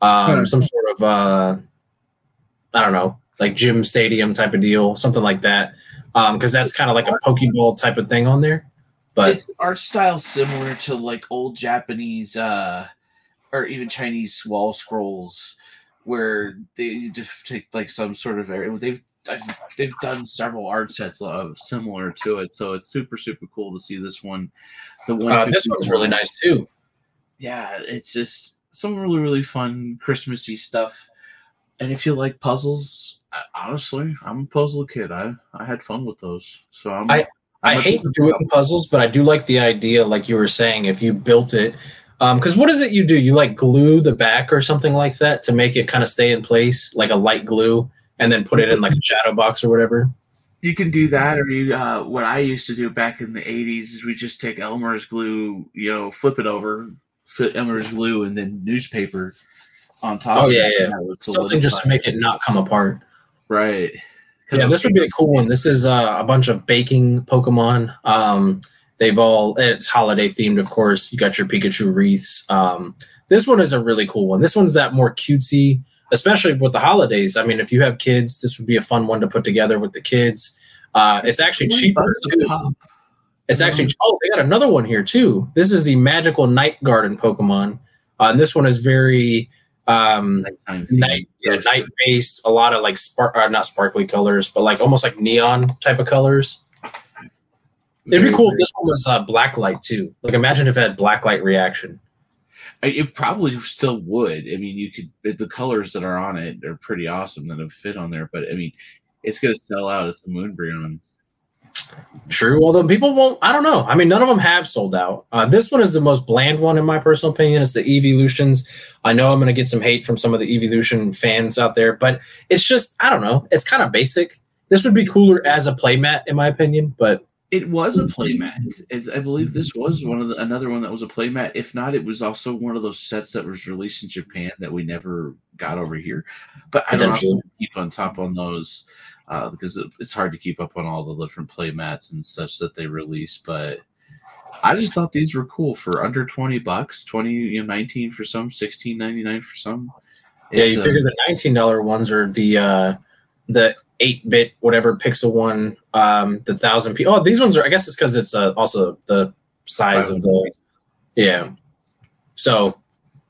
Um, Hmm. Some sort of, uh, I don't know, like gym stadium type of deal, something like that. Because that's kind of like a Pokeball type of thing on there. But it's art style similar to like old Japanese uh or even Chinese wall scrolls where they just take like some sort of area. They've they've done several art sets of similar to it, so it's super super cool to see this one. The one uh, this one's really nice too. yeah, it's just some really really fun Christmassy stuff. And if you like puzzles, I- honestly, I'm a puzzle kid. I I had fun with those. So I'm I- I hate doing puzzles, but I do like the idea, like you were saying, if you built it. Because what is it you do? You like glue the back or something like that to make it kind of stay in place, like a light glue, and then put it in like a shadow box or whatever. You can do that, or you. Uh, what I used to do back in the '80s is we just take Elmer's glue, you know, flip it over, fit Elmer's glue, and then newspaper on top. Oh, of yeah, yeah. Something just to make it not come apart. right. Yeah, this would be a cool one. This is uh, a bunch of baking Pokemon. Um, they've all it's holiday themed, of course. You got your Pikachu wreaths. Um, this one is a really cool one. This one's that more cutesy, especially with the holidays. I mean, if you have kids, this would be a fun one to put together with the kids. Uh, it's actually cheaper too. It's actually oh, they got another one here too. This is the magical night garden Pokemon, uh, and this one is very um, night yeah, night based. A lot of like spark, uh, not sparkly colors, but like almost like neon type of colors. It'd be cool if this one was uh, blacklight too. Like imagine if it had black light reaction. It probably still would. I mean, you could the colors that are on it are pretty awesome that have fit on there. But I mean, it's gonna sell out. It's a Moonbreon. True, although people won't. I don't know. I mean, none of them have sold out. Uh, this one is the most bland one in my personal opinion. It's the Evolutions. I know I'm going to get some hate from some of the Evolution fans out there, but it's just I don't know. It's kind of basic. This would be cooler as a playmat, in my opinion. But It was a playmat. I believe this was one of the another one that was a playmat. If not, it was also one of those sets that was released in Japan that we never got over here. But I don't to keep on top on those uh, because it, it's hard to keep up on all the different playmats and such that they release. But I just thought these were cool for under twenty bucks, twenty you know, nineteen for some, sixteen ninety nine for some. Yeah, you figure the nineteen dollar ones are the uh the eight bit whatever pixel one, um, the thousand p. Oh, these ones are. I guess it's because it's uh, also the size of the. Yeah, so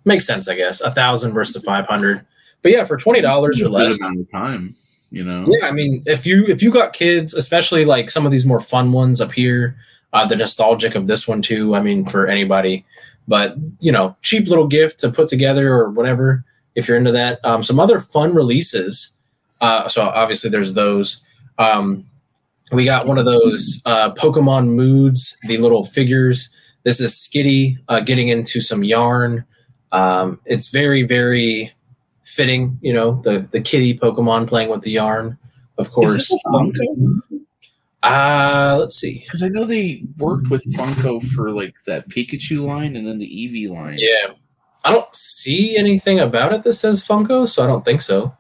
makes sense. I guess a thousand versus the five hundred. But yeah, for twenty dollars or less, amount of time, you know. Yeah, I mean, if you if you got kids, especially like some of these more fun ones up here, uh, the nostalgic of this one too. I mean, for anybody, but you know, cheap little gift to put together or whatever if you're into that. Um, some other fun releases. Uh, so obviously there's those. Um, we got one of those uh, Pokemon moods, the little figures. This is Skitty uh, getting into some yarn. Um, it's very, very fitting, you know, the the kitty Pokemon playing with the yarn, of course. Uh, let's see. Because I know they worked with Funko for like that Pikachu line and then the Eevee line. Yeah. I don't see anything about it that says Funko, so I don't think so.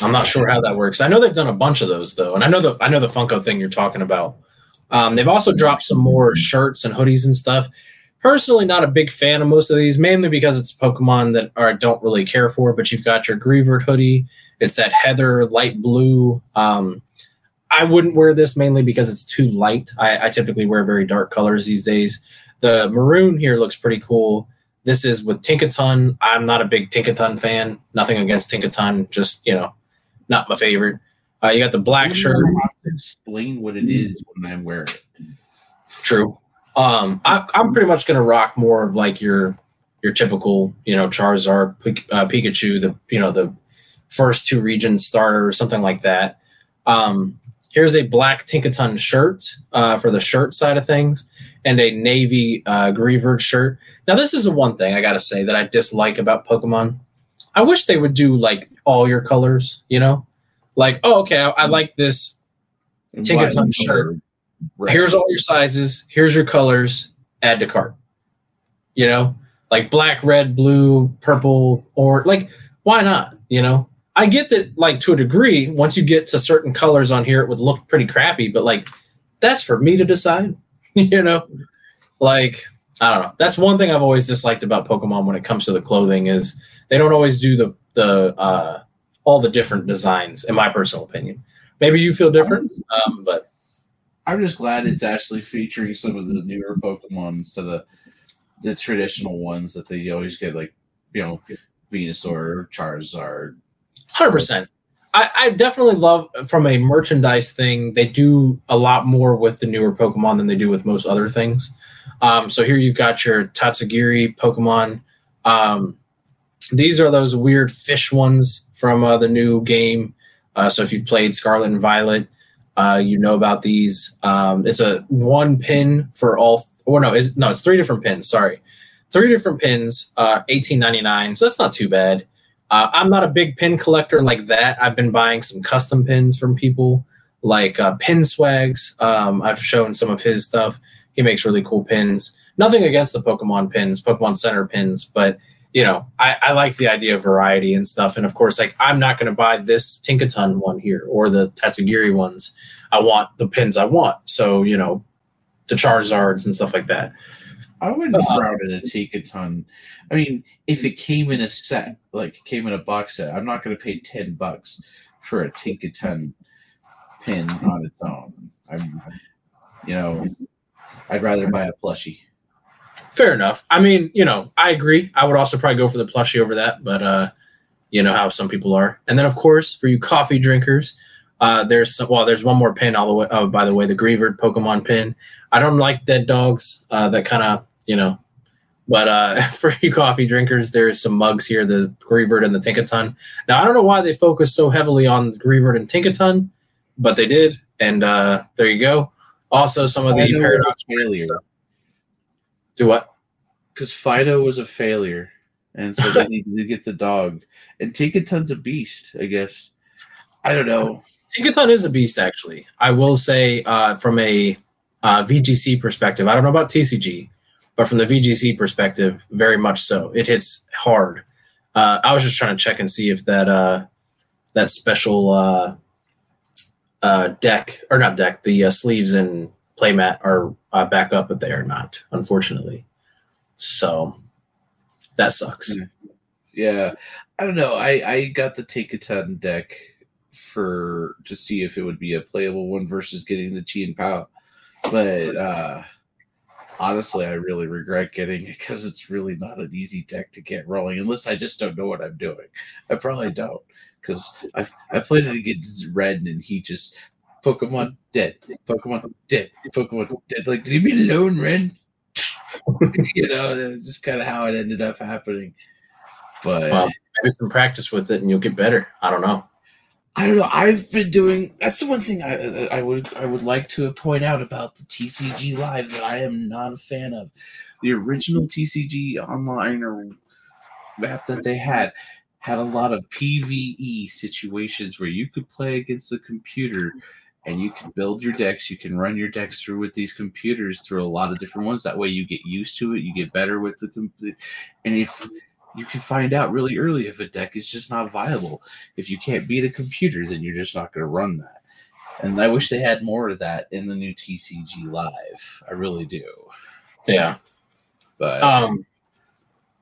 I'm not sure how that works. I know they've done a bunch of those though, and I know the I know the Funko thing you're talking about. Um, they've also dropped some more shirts and hoodies and stuff. Personally, not a big fan of most of these, mainly because it's Pokemon that I don't really care for. But you've got your Greavard hoodie. It's that heather light blue. Um, I wouldn't wear this mainly because it's too light. I, I typically wear very dark colors these days. The maroon here looks pretty cool. This is with Tinkaton. I'm not a big Tinkaton fan. Nothing against Tinkaton, just you know, not my favorite. Uh, you got the black shirt. have to explain what it is when I wear it. True. Um, I, I'm pretty much gonna rock more of like your your typical, you know, Charizard, uh, Pikachu, the you know the first two region starter or something like that. Um, here's a black Tinkaton shirt uh, for the shirt side of things, and a navy uh, shirt. Now, this is the one thing I gotta say that I dislike about Pokemon. I wish they would do like all your colors, you know, like oh okay, I, I like this Tinkaton shirt. Right. Here's all your sizes. Here's your colors. Add to cart. You know, like black, red, blue, purple, or like why not? You know, I get that like to a degree. Once you get to certain colors on here, it would look pretty crappy. But like that's for me to decide. you know, like I don't know. That's one thing I've always disliked about Pokemon when it comes to the clothing is they don't always do the the uh, all the different designs. In my personal opinion, maybe you feel different, um, but I'm just glad it's actually featuring some of the newer Pokemon instead of the traditional ones that they always get, like you know, Venusaur, Charizard. Hundred percent. I, I definitely love from a merchandise thing. They do a lot more with the newer Pokemon than they do with most other things. Um, so here you've got your Tatsugiri Pokemon. Um, these are those weird fish ones from uh, the new game. Uh, so if you've played Scarlet and Violet, uh, you know about these. Um, it's a one pin for all. Th- or no, is no, it's three different pins. Sorry, three different pins. Uh, eighteen ninety nine. So that's not too bad. Uh, I'm not a big pin collector like that. I've been buying some custom pins from people like uh, Pin Swags. Um, I've shown some of his stuff. He makes really cool pins. Nothing against the Pokemon pins, Pokemon Center pins, but you know, I, I like the idea of variety and stuff. And of course, like I'm not going to buy this Tinkaton one here or the Tatsugiri ones. I want the pins I want. So you know, the Charizards and stuff like that. I wouldn't uh, frown at a Tinkaton. I mean, if it came in a set, like came in a box set, I'm not going to pay ten bucks for a Tinkaton pin on its own. I'm, you know, I'd rather buy a plushie. Fair enough. I mean, you know, I agree. I would also probably go for the plushie over that, but uh, you know how some people are. And then, of course, for you coffee drinkers, uh, there's some, well, there's one more pin all the way. Oh, by the way, the Greavard Pokemon pin. I don't like dead dogs. Uh, that kind of you know. But uh, for you coffee drinkers, there's some mugs here, the Greavard and the Tinkaton. Now I don't know why they focus so heavily on Greavard and Tinkaton, but they did, and uh, there you go. Also, some of the paradox. Do what? Because Fidough was a failure, and so they needed to get the dog. And Tinkaton's a beast, I guess. I don't know. Tinkaton is a beast, actually. I will say, uh, from a uh, VGC perspective, I don't know about TCG, but from the VGC perspective, very much so. It hits hard. Uh, I was just trying to check and see if that uh, that special uh, uh, deck or not deck, the uh, sleeves and playmat are uh, back up, but they are not, unfortunately. So that sucks. Yeah, I don't know. I I got the Tinkaton deck for to see if it would be a playable one versus getting the Chien-Pao, but uh honestly, I really regret getting it because it's really not an easy deck to get rolling unless I just don't know what I'm doing. I probably don't because I I played it against Red and he just Pokemon dead, Pokemon dead, Pokemon dead. Like, leave me alone, Ren. you know, that's just kind of how it ended up happening. But Well, maybe some practice with it and you'll get better. I don't know. I don't know. I've been doing. That's the one thing I I would I would like to point out about the TCG Live that I am not a fan of. The original TCG online or map that they had had a lot of PVE situations where you could play against the computer and you can build your decks. You can run your decks through with these computers through a lot of different ones. That way, you get used to it. You get better with the complete. And if you can find out really early if a deck is just not viable. If you can't beat a computer, then you're just not going to run that. And I wish they had more of that in the new TCG Live. I really do. Yeah. But Um,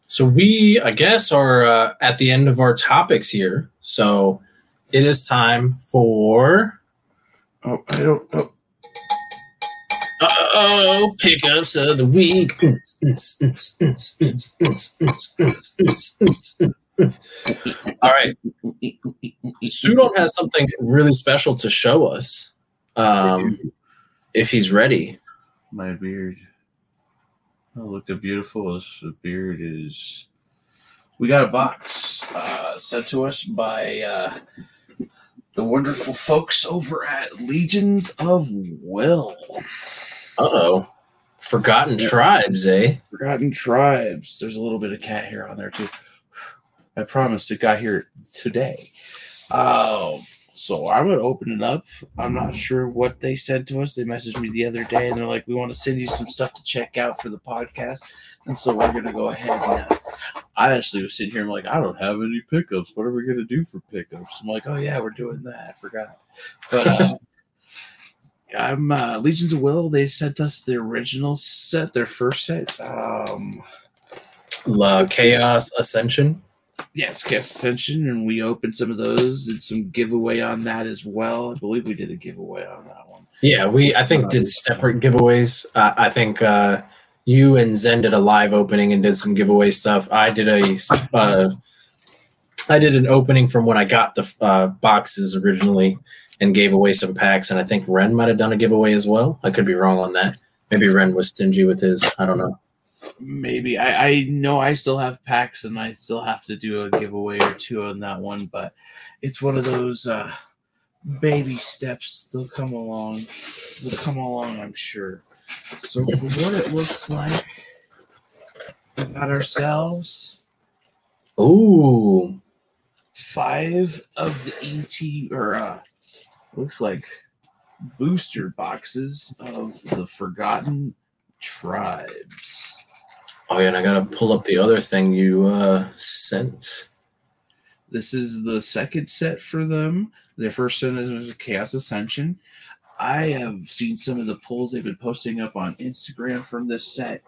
so we, I guess, are uh, at the end of our topics here. So it is time for oh, I don't. Oh, oh pickups of the week. All right, Sudon has something really special to show us. Um, if he's ready. my beard. Oh, look how beautiful this beard is. We got a box uh, sent to us by uh, the wonderful folks over at Legions of Will. Uh oh, Forgotten Yeah. Tribes, eh? Forgotten Tribes. There's a little bit of cat hair on there too. I promise it got here today. Um, so I'm gonna open it up. I'm not sure what they said to us. They messaged me the other day and they're like, "We want to send you some stuff to check out for the podcast." And so we're gonna go ahead and. Uh, I actually was sitting here. I'm like, I don't have any pickups. What are we gonna do for pickups? I'm like, oh yeah, we're doing that. I forgot. But uh, I'm uh, Legions of Will. They sent us the original set, their first set. Um, La Chaos Ascension. Yeah, it's Chaos Ascension, and we opened some of those. Did some giveaway on that as well. I believe we did a giveaway on that one. Yeah, we I think did separate giveaways. Uh, I think uh, you and Zen did a live opening and did some giveaway stuff. I did a uh, I did an opening from when I got the uh, boxes originally and gave away some packs. And I think Ren might have done a giveaway as well. I could be wrong on that. Maybe Ren was stingy with his. I don't know. Maybe I, I know I still have packs, and I still have to do a giveaway or two on that one. But it's one of those uh, baby steps. They'll come along. They'll come along, I'm sure. So for what it looks like, we got ourselves Oh, five of the ET or uh looks like booster boxes of the Forgotten Tribes. Oh yeah, and I gotta pull up the other thing you uh, sent. This is the second set for them. Their first set is Chaos Ascension. I have seen some of the pulls they've been posting up on Instagram from this set.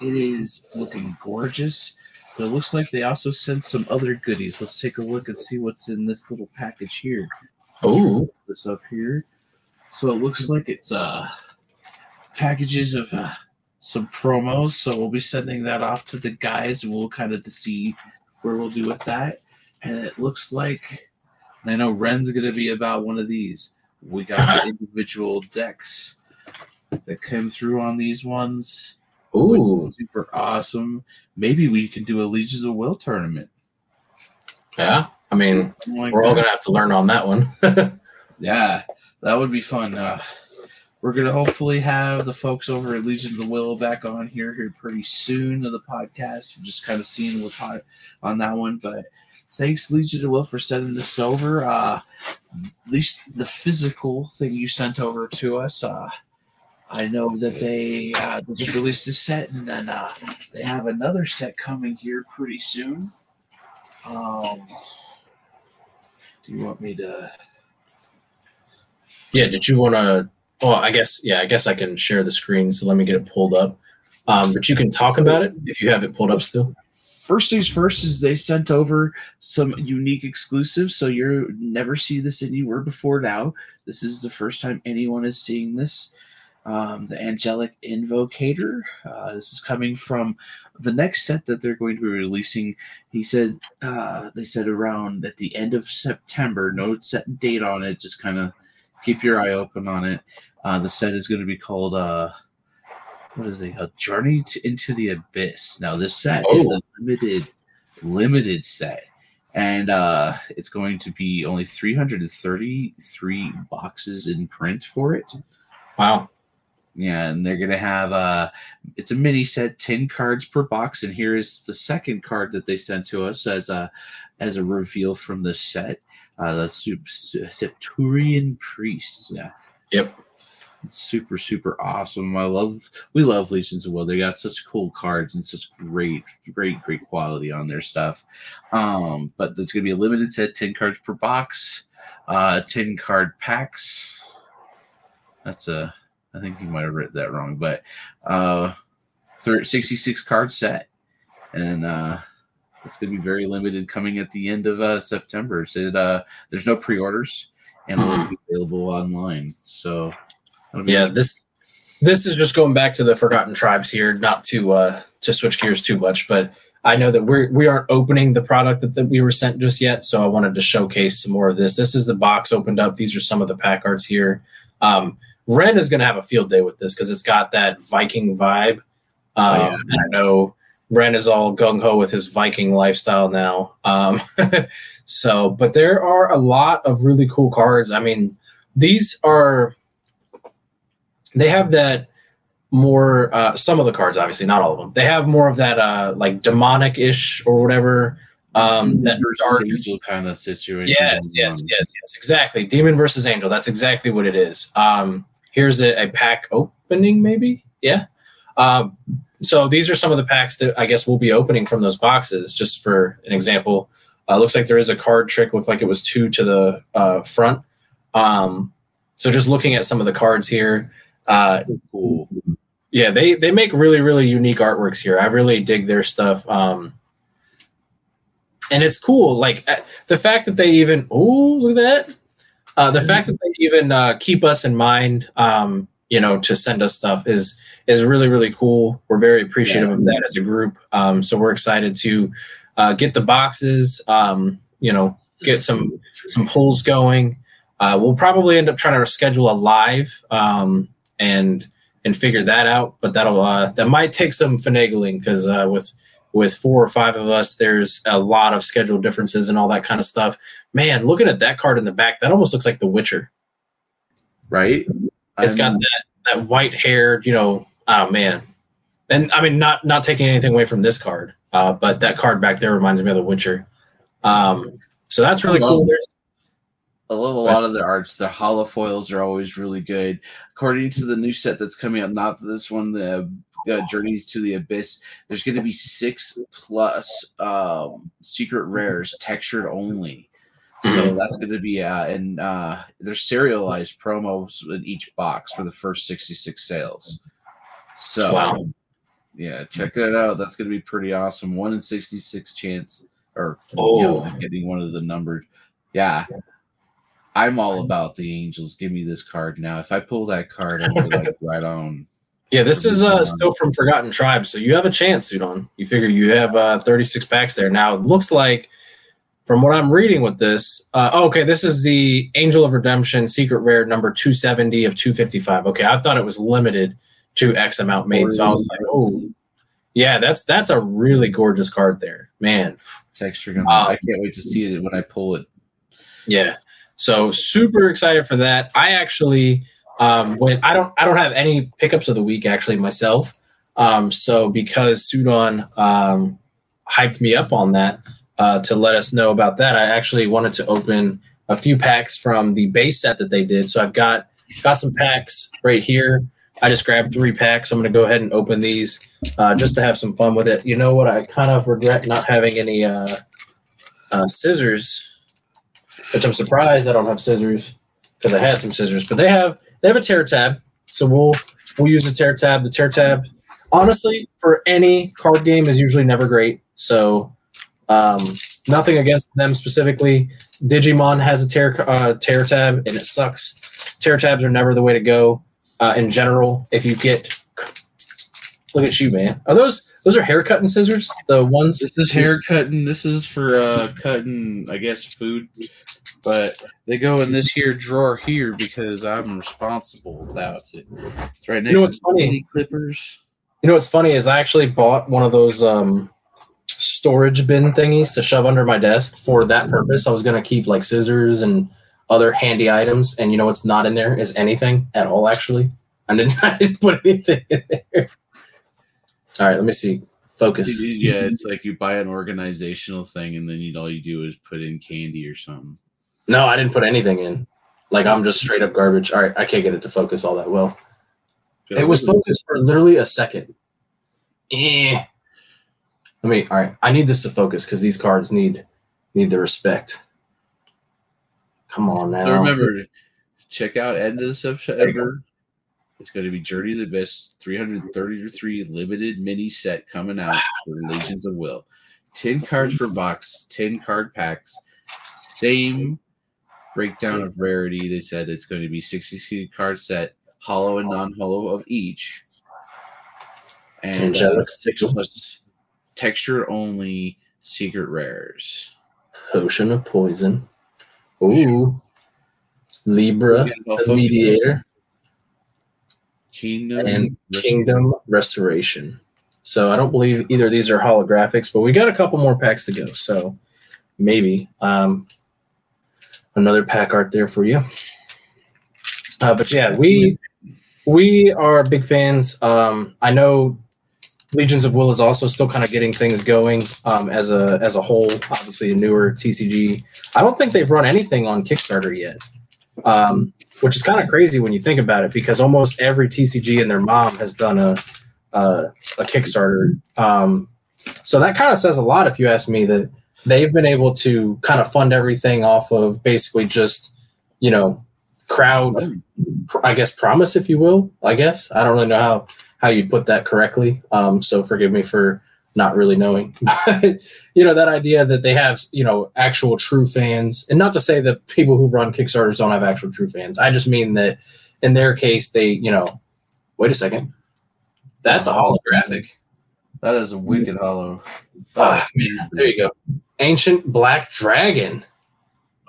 It is looking gorgeous. But it looks like they also sent some other goodies. Let's take a look and see what's in this little package here. Oh, this up here. So it looks like it's uh packages of uh, some promos. So we'll be sending that off to the guys, and we'll kind of to see where we'll do with that. And it looks like I know Ren's gonna be about one of these. We got the individual decks that came through on these ones. ooh, super awesome. Maybe we can do a Legions of Will tournament. yeah. I mean, like we're all gonna have to learn on that one. Yeah, that would be fun. Uh, we're gonna hopefully have the folks over at Legion of the Will back on here here pretty soon to the podcast. We're just kind of seeing what's hot on that one. But thanks Legion of the Will for sending this over. Uh, at least the physical thing you sent over to us. Uh, I know that they, uh, just released a set, and then uh, they have another set coming here pretty soon. Um, do you want me to? Yeah, did you want to? Well, I guess yeah, I guess I can share the screen. So let me get it pulled up. Um, but you can talk about it if you have it pulled up still. First things first is they sent over some unique exclusives, so you never see this anywhere before now. This is the first time anyone is seeing this. Um, the Angelic Invocator. Uh, this is coming from the next set that they're going to be releasing. He said uh, they said around at the end of September. No set date on it. Just kind of keep your eye open on it. Uh, the set is going to be called uh, what is it? A Journey to, into the Abyss. Now this set oh. is a limited limited set. And uh, it's going to be only 333 boxes in print for it. Wow. Yeah, and they're gonna have uh it's a mini set, 10 cards per box, and here is the second card that they sent to us as a as a reveal from the set. Uh the Septurian Priest. Yeah. Yep. Super, super awesome. I love we love Legions of Will. They got such cool cards and such great, great, great quality on their stuff. Um, but there's gonna be a limited set, 10 cards per box, uh 10 card packs. That's a I think he might have written that wrong, but uh, 66 card set, and uh, it's going to be very limited coming at the end of uh, September. So uh, there's no pre-orders, and it'll be available online. So yeah, this this is just going back to the Forgotten Tribes here, not to uh, to switch gears too much, but I know that we're we aren't opening the product that, that we were sent just yet, so I wanted to showcase some more of this. This is the box opened up. These are some of the pack arts here. Um, Ren is going to have a field day with this because it's got that Viking vibe. Um, oh, yeah. I know Ren is all gung ho with his Viking lifestyle now. Um, so, but there are a lot of really cool cards. I mean, these are they have that more uh, some of the cards obviously not all of them they have more of that uh like demonic ish or whatever um that dark angel kind of situation yes yes yes yes exactly demon versus angel that's exactly what it is um here's a, a pack opening, maybe. Yeah. Um, so these are some of the packs that I guess we'll be opening from those boxes. Just for an example, uh, looks like there is a card trick. Looked like it was two to the uh, front. Um, so just looking at some of the cards here, uh, cool. Yeah, they they make really really unique artworks here. I really dig their stuff. Um, and it's cool. Like uh, the fact that they even oh look at that uh, the fact that they even uh, keep us in mind, um, you know, to send us stuff is is really really cool. We're very appreciative yeah. of that as a group. Um, so we're excited to uh, get the boxes. Um, you know, get some some pulls going. Uh, we'll probably end up trying to schedule a live um, and and figure that out. But that'll uh, that might take some finagling because uh, with with four or five of us, there's a lot of schedule differences and all that kind of stuff. Man, looking at that card in the back, that almost looks like The Witcher. Right? It's I'm... got that that white haired, you know. Oh man, and I mean, not not taking anything away from this card, uh, but that card back there reminds me of The Witcher. Um, so that's really cool. There's, I love a lot of their arts. Their holofoils are always really good. According to the new set that's coming out, not this one, the uh, Journeys to the Abyss, there's going to be six plus um, secret rares, textured only. So mm-hmm. that's going to be uh, and uh, there's serialized promos in each box for the first 66 sales. So wow. yeah, check that out. That's going to be pretty awesome. One in 66 chance or oh. you know, getting one of the numbered. Yeah. I'm all about the Angels. Give me this card now. If I pull that card, I'm like right on. Yeah, this is uh, still from Forgotten Tribes, so you have a chance, Sudon. You figure you have uh, 36 packs there. Now it looks like, from what I'm reading with this, uh, oh, okay, this is the Angel of Redemption Secret Rare number 270 of 255. Okay, I thought it was limited to X amount made, so I was like, oh, yeah, that's that's a really gorgeous card there, man. Texture, um, I can't wait to see it when I pull it. Yeah, so super excited for that. I actually um, when I don't I don't have any pickups of the week actually myself. Um, so because Sudon um, hyped me up on that uh, to let us know about that, I actually wanted to open a few packs from the base set that they did. So I've got got some packs right here. I just grabbed three packs. I'm going to go ahead and open these uh, just to have some fun with it. You know what? I kind of regret not having any uh, uh, scissors, which I'm surprised I don't have scissors. because I had some scissors. But they have they have a tear tab, so we'll we'll use the tear tab. The tear tab, honestly, for any card game is usually never great. So um, nothing against them specifically. Digimon has a tear uh, tear tab, and it sucks. Tear tabs are never the way to go uh, in general. If you get look at you, man. Are those those are hair cutting scissors? The ones This is hair cutting. This is for uh, cutting, I guess, food. But they go in this here drawer here because I'm responsible. That's it. It's right next you know to what's funny? clippers. You know what's funny is I actually bought one of those um, storage bin thingies to shove under my desk for that purpose. I was gonna keep like scissors and other handy items, and you know what's not in there is anything at all. Actually, I didn't, I didn't put anything in there. All right, let me see. Focus. Yeah, it's like you buy an organizational thing and then you all you do is put in candy or something. No, I didn't put anything in. Like I'm just straight up garbage. All right, I can't get it to focus all that well. It was focused for literally a second. Eh. Let me. All right, I need this to focus because these cards need need the respect. Come on now. So remember, check out end of September. It's going to be Journey of the Abyss 333 limited mini set coming out for Legions of Will. 10 cards per box, 10 card packs. Same breakdown of rarity. They said it's going to be 62 card set, hollow and non hollow of each. And uh, Angelic plus texture only secret rares. Potion of Poison. Ooh. Libra, the Mediator, Kingdom and Kingdom Restoration. So I don't believe either of these are holographics, but we got a couple more packs to go. So maybe um, another pack art there for you. Uh, but yeah, we we are big fans. Um, I know Legions of Will is also still kind of getting things going um, as a as a whole. Obviously, a newer TCG. I don't think they've run anything on Kickstarter yet, um, which is kind of crazy when you think about it, because almost every TCG and their mom has done a a, a Kickstarter. Um, so that kind of says a lot, if you ask me, that they've been able to kind of fund everything off of basically just you know crowd I guess promise, if you will. I guess I don't really know how how you put that correctly. Um, so forgive me for not really knowing. But you know that idea that they have you know actual true fans, and not to say that people who run Kickstarters don't have actual true fans. I just mean that in their case, they you know. Wait a second, that's a holographic. That is a wicked hollow. Ah, man, there you go. Ancient Black Dragon.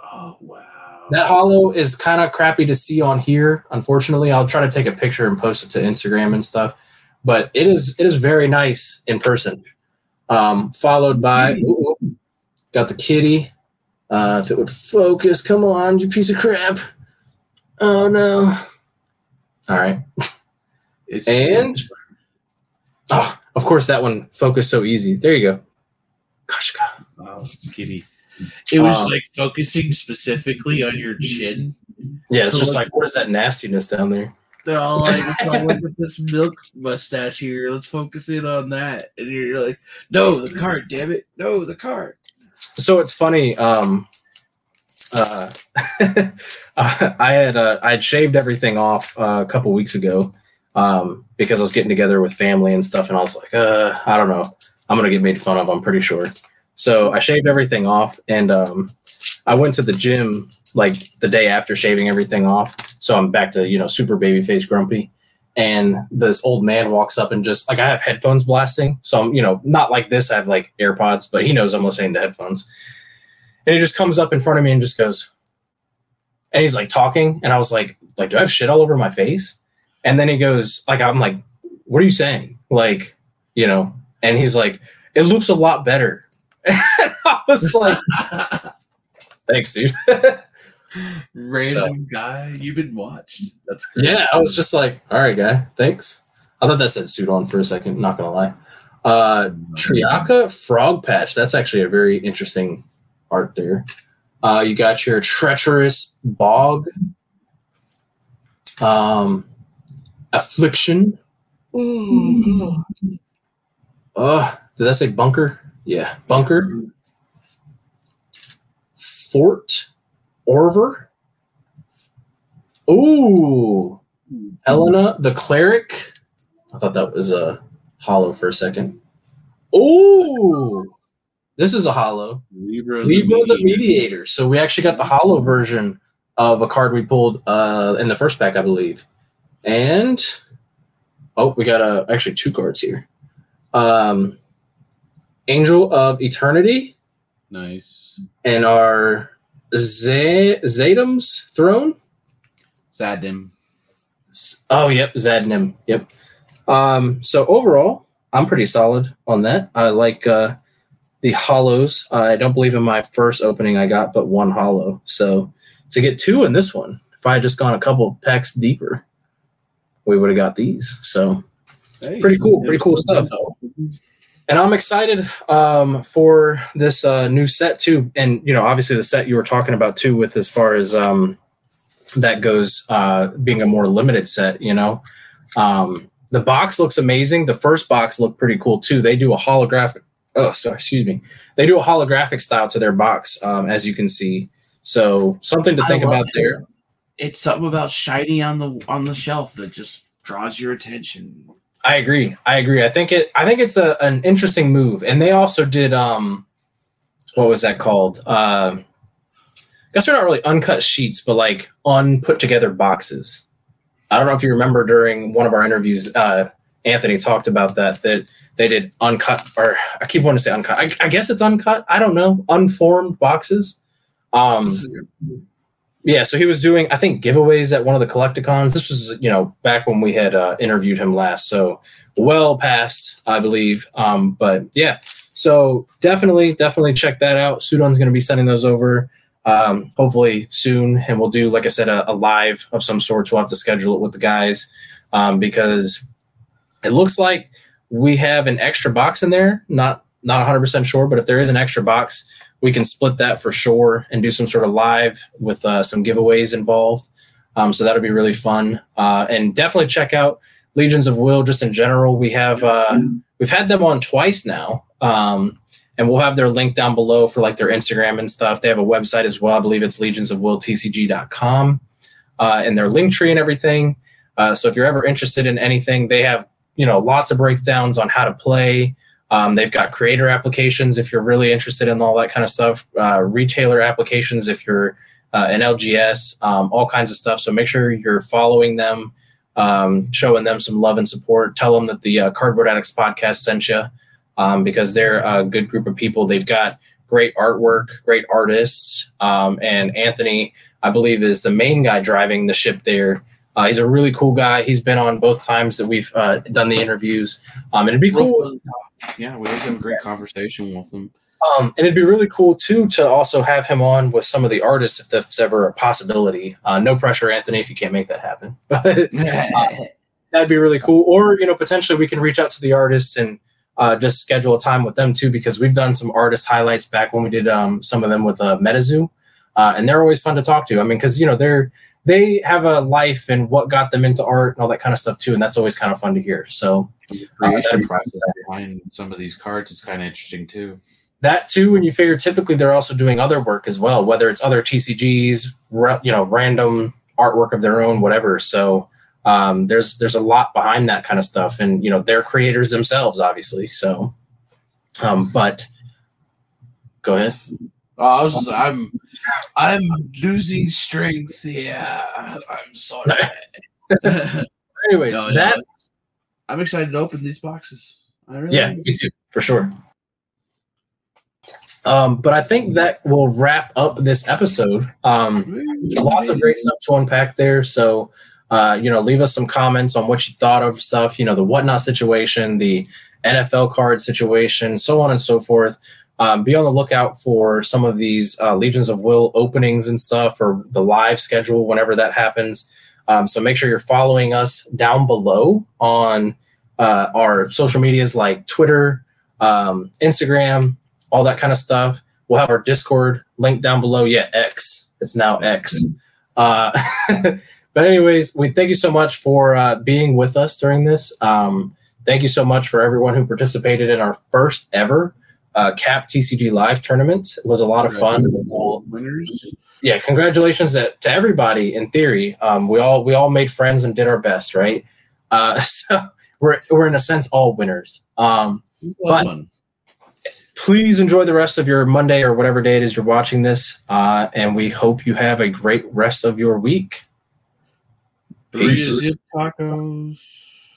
Oh wow. That hollow is kind of crappy to see on here. Unfortunately, I'll try to take a picture and post it to Instagram and stuff. But it is it is very nice in person. Um, followed by ooh, ooh, got the kitty. Uh, if it would focus, come on, you piece of crap. Oh no! All right, It's and oh, of course that one focused so easy. There you go. Kashka. Oh, kitty. It was Um, like focusing specifically on your chin. Yeah, it's So, just like- like what is that nastiness down there? They're all like, it's all look at this milk mustache here. Let's focus in on that. And you're like, no, the card, damn it. No, the card. So it's funny. Um, uh, I had uh, I had shaved everything off uh, a couple weeks ago um, because I was getting together with family and stuff, and I was like, uh, I don't know, I'm gonna get made fun of. I'm pretty sure. So I shaved everything off, and um, I went to the gym like the day after shaving everything off. So I'm back to you know super baby face grumpy. And this old man walks up and just like I have headphones blasting, so I'm you know not like this. I have like AirPods, but he knows I'm listening to headphones. And he just comes up in front of me and just goes, and he's like talking, and I was like, like, do I have shit all over my face? And then he goes, like, I'm like, what are you saying? Like, you know, and he's like, it looks a lot better. And I was like, thanks, dude. Random guy. You've been watched. That's great. yeah, I was just like, all right, guy, thanks. I thought that said suit on for a second, not gonna lie. Uh Triaka Frog Patch. That's actually a very interesting art there. Uh, you got your treacherous bog, um, affliction. Uh, did that say bunker? Yeah, bunker. Fort Orver. Ooh, Helena the cleric. I thought that was a hollow for a second. Ooh, this is a hollow. Libra, Libra the mediator. So we actually got the hollow version of a card we pulled uh, in the first pack, I believe. And oh, we got uh, actually two cards here. Um, Angel of Eternity Nice. and our Z- Zadam's Throne. Zadim. Oh, yep, Zadnim. Yep. Um, so overall, I'm pretty solid on that. I like uh, the hollows. I don't believe in my first opening I got but one hollow. So to get two in this one, if I had just gone a couple packs deeper, we would have got these. So Hey, Pretty cool, pretty cool stuff. And I'm excited um, for this uh, new set too. And you know, obviously the set you were talking about too, with as far as um, that goes, uh, being a more limited set. You know, um, the box looks amazing. The first box looked pretty cool too. They do a holographic. Oh, sorry, excuse me. They do a holographic style to their box, um, as you can see. So something to think about it. there. It's something about shiny on the on the shelf that just draws your attention. I agree. I agree. I think it. I think it's a, an interesting move, and they also did. Um, what was that called? Uh, I guess they're not really uncut sheets, but like unput together boxes. I don't know if you remember during one of our interviews, uh, Anthony talked about that. That they did uncut, or I keep wanting to say uncut. I, I guess it's uncut. I don't know. Unformed boxes. Um, yeah, so he was doing, I think, giveaways at one of the Collect-A-Cons. This was, you know, back when we had uh, interviewed him last, so well past, I believe. Um, but yeah, so definitely, definitely check that out. Sudon's going to be sending those over, um, hopefully soon, and we'll do, like I said, a, a live of some sorts. We'll have to schedule it with the guys um, because it looks like we have an extra box in there. Not not 100 percent sure, but if there is an extra box, we can split that for sure and do some sort of live with uh, some giveaways involved. Um, so that'll be really fun. Uh, and definitely check out Legions of Will just in general. We have uh, we've had them on twice now, um, and we'll have their link down below for like their Instagram and stuff. They have a website as well. I believe it's legionsofwilltcg.com uh, and their link tree and everything. Uh, so if you're ever interested in anything, they have you know lots of breakdowns on how to play. Um, they've got creator applications if you're really interested in all that kind of stuff, uh, retailer applications if you're uh, an LGS, um, all kinds of stuff. So make sure you're following them, um, showing them some love and support. Tell them that the uh, Cardboard Addicts podcast sent you um, because they're a good group of people. They've got great artwork, great artists, um, and Anthony, I believe, is the main guy driving the ship there. Uh, he's a really cool guy. He's been on both times that we've uh, done the interviews. Um, and it'd be cool Yeah, we always have a great conversation with him. Um, and it'd be really cool too to also have him on with some of the artists if that's ever a possibility. Uh, no pressure, Anthony, if you can't make that happen. But that'd be really cool. Or you know, potentially we can reach out to the artists and uh, just schedule a time with them too, because we've done some artist highlights back when we did um, some of them with uh, MetaZoo, uh, and they're always fun to talk to. I mean, because you know they're they have a life and what got them into art and all that kind of stuff too, and that's always kind of fun to hear. So Uh, creation that'd be- process behind some of these cards is kind of interesting too. that too and you figure typically they're also doing other work as well whether it's other tcgs you know random artwork of their own whatever so um, there's there's a lot behind that kind of stuff and you know they're creators themselves obviously so um, but go ahead Oh, I was just, I'm I'm losing strength. Yeah, I'm sorry. anyways No, no, that it's- I'm excited to open these boxes. I really Yeah, am. me too, for sure. Um, but I think that will wrap up this episode. Um, lots of great stuff to unpack there. So, uh, you know, leave us some comments on what you thought of stuff, you know, the whatnot situation, the NFL card situation, so on and so forth. Um, be on the lookout for some of these uh, Legions of Will openings and stuff or the live schedule whenever that happens. Um, so make sure you're following us down below on uh, our social medias like Twitter, um, Instagram, all that kind of stuff. We'll have our Discord link down below. Yeah, X. It's now X. Uh, but anyways, we thank you so much for uh, being with us during this. Um, thank you so much for everyone who participated in our first ever uh, Cap TCG Live tournament. It was a lot of fun. Winners. Yeah, congratulations to, to everybody. In theory, um, we all we all made friends and did our best, right? Uh, so we're we're in a sense all winners. Um, but Fun. please enjoy the rest of your Monday or whatever day it is you're watching this, uh, and we hope you have a great rest of your week. Peace. tacos.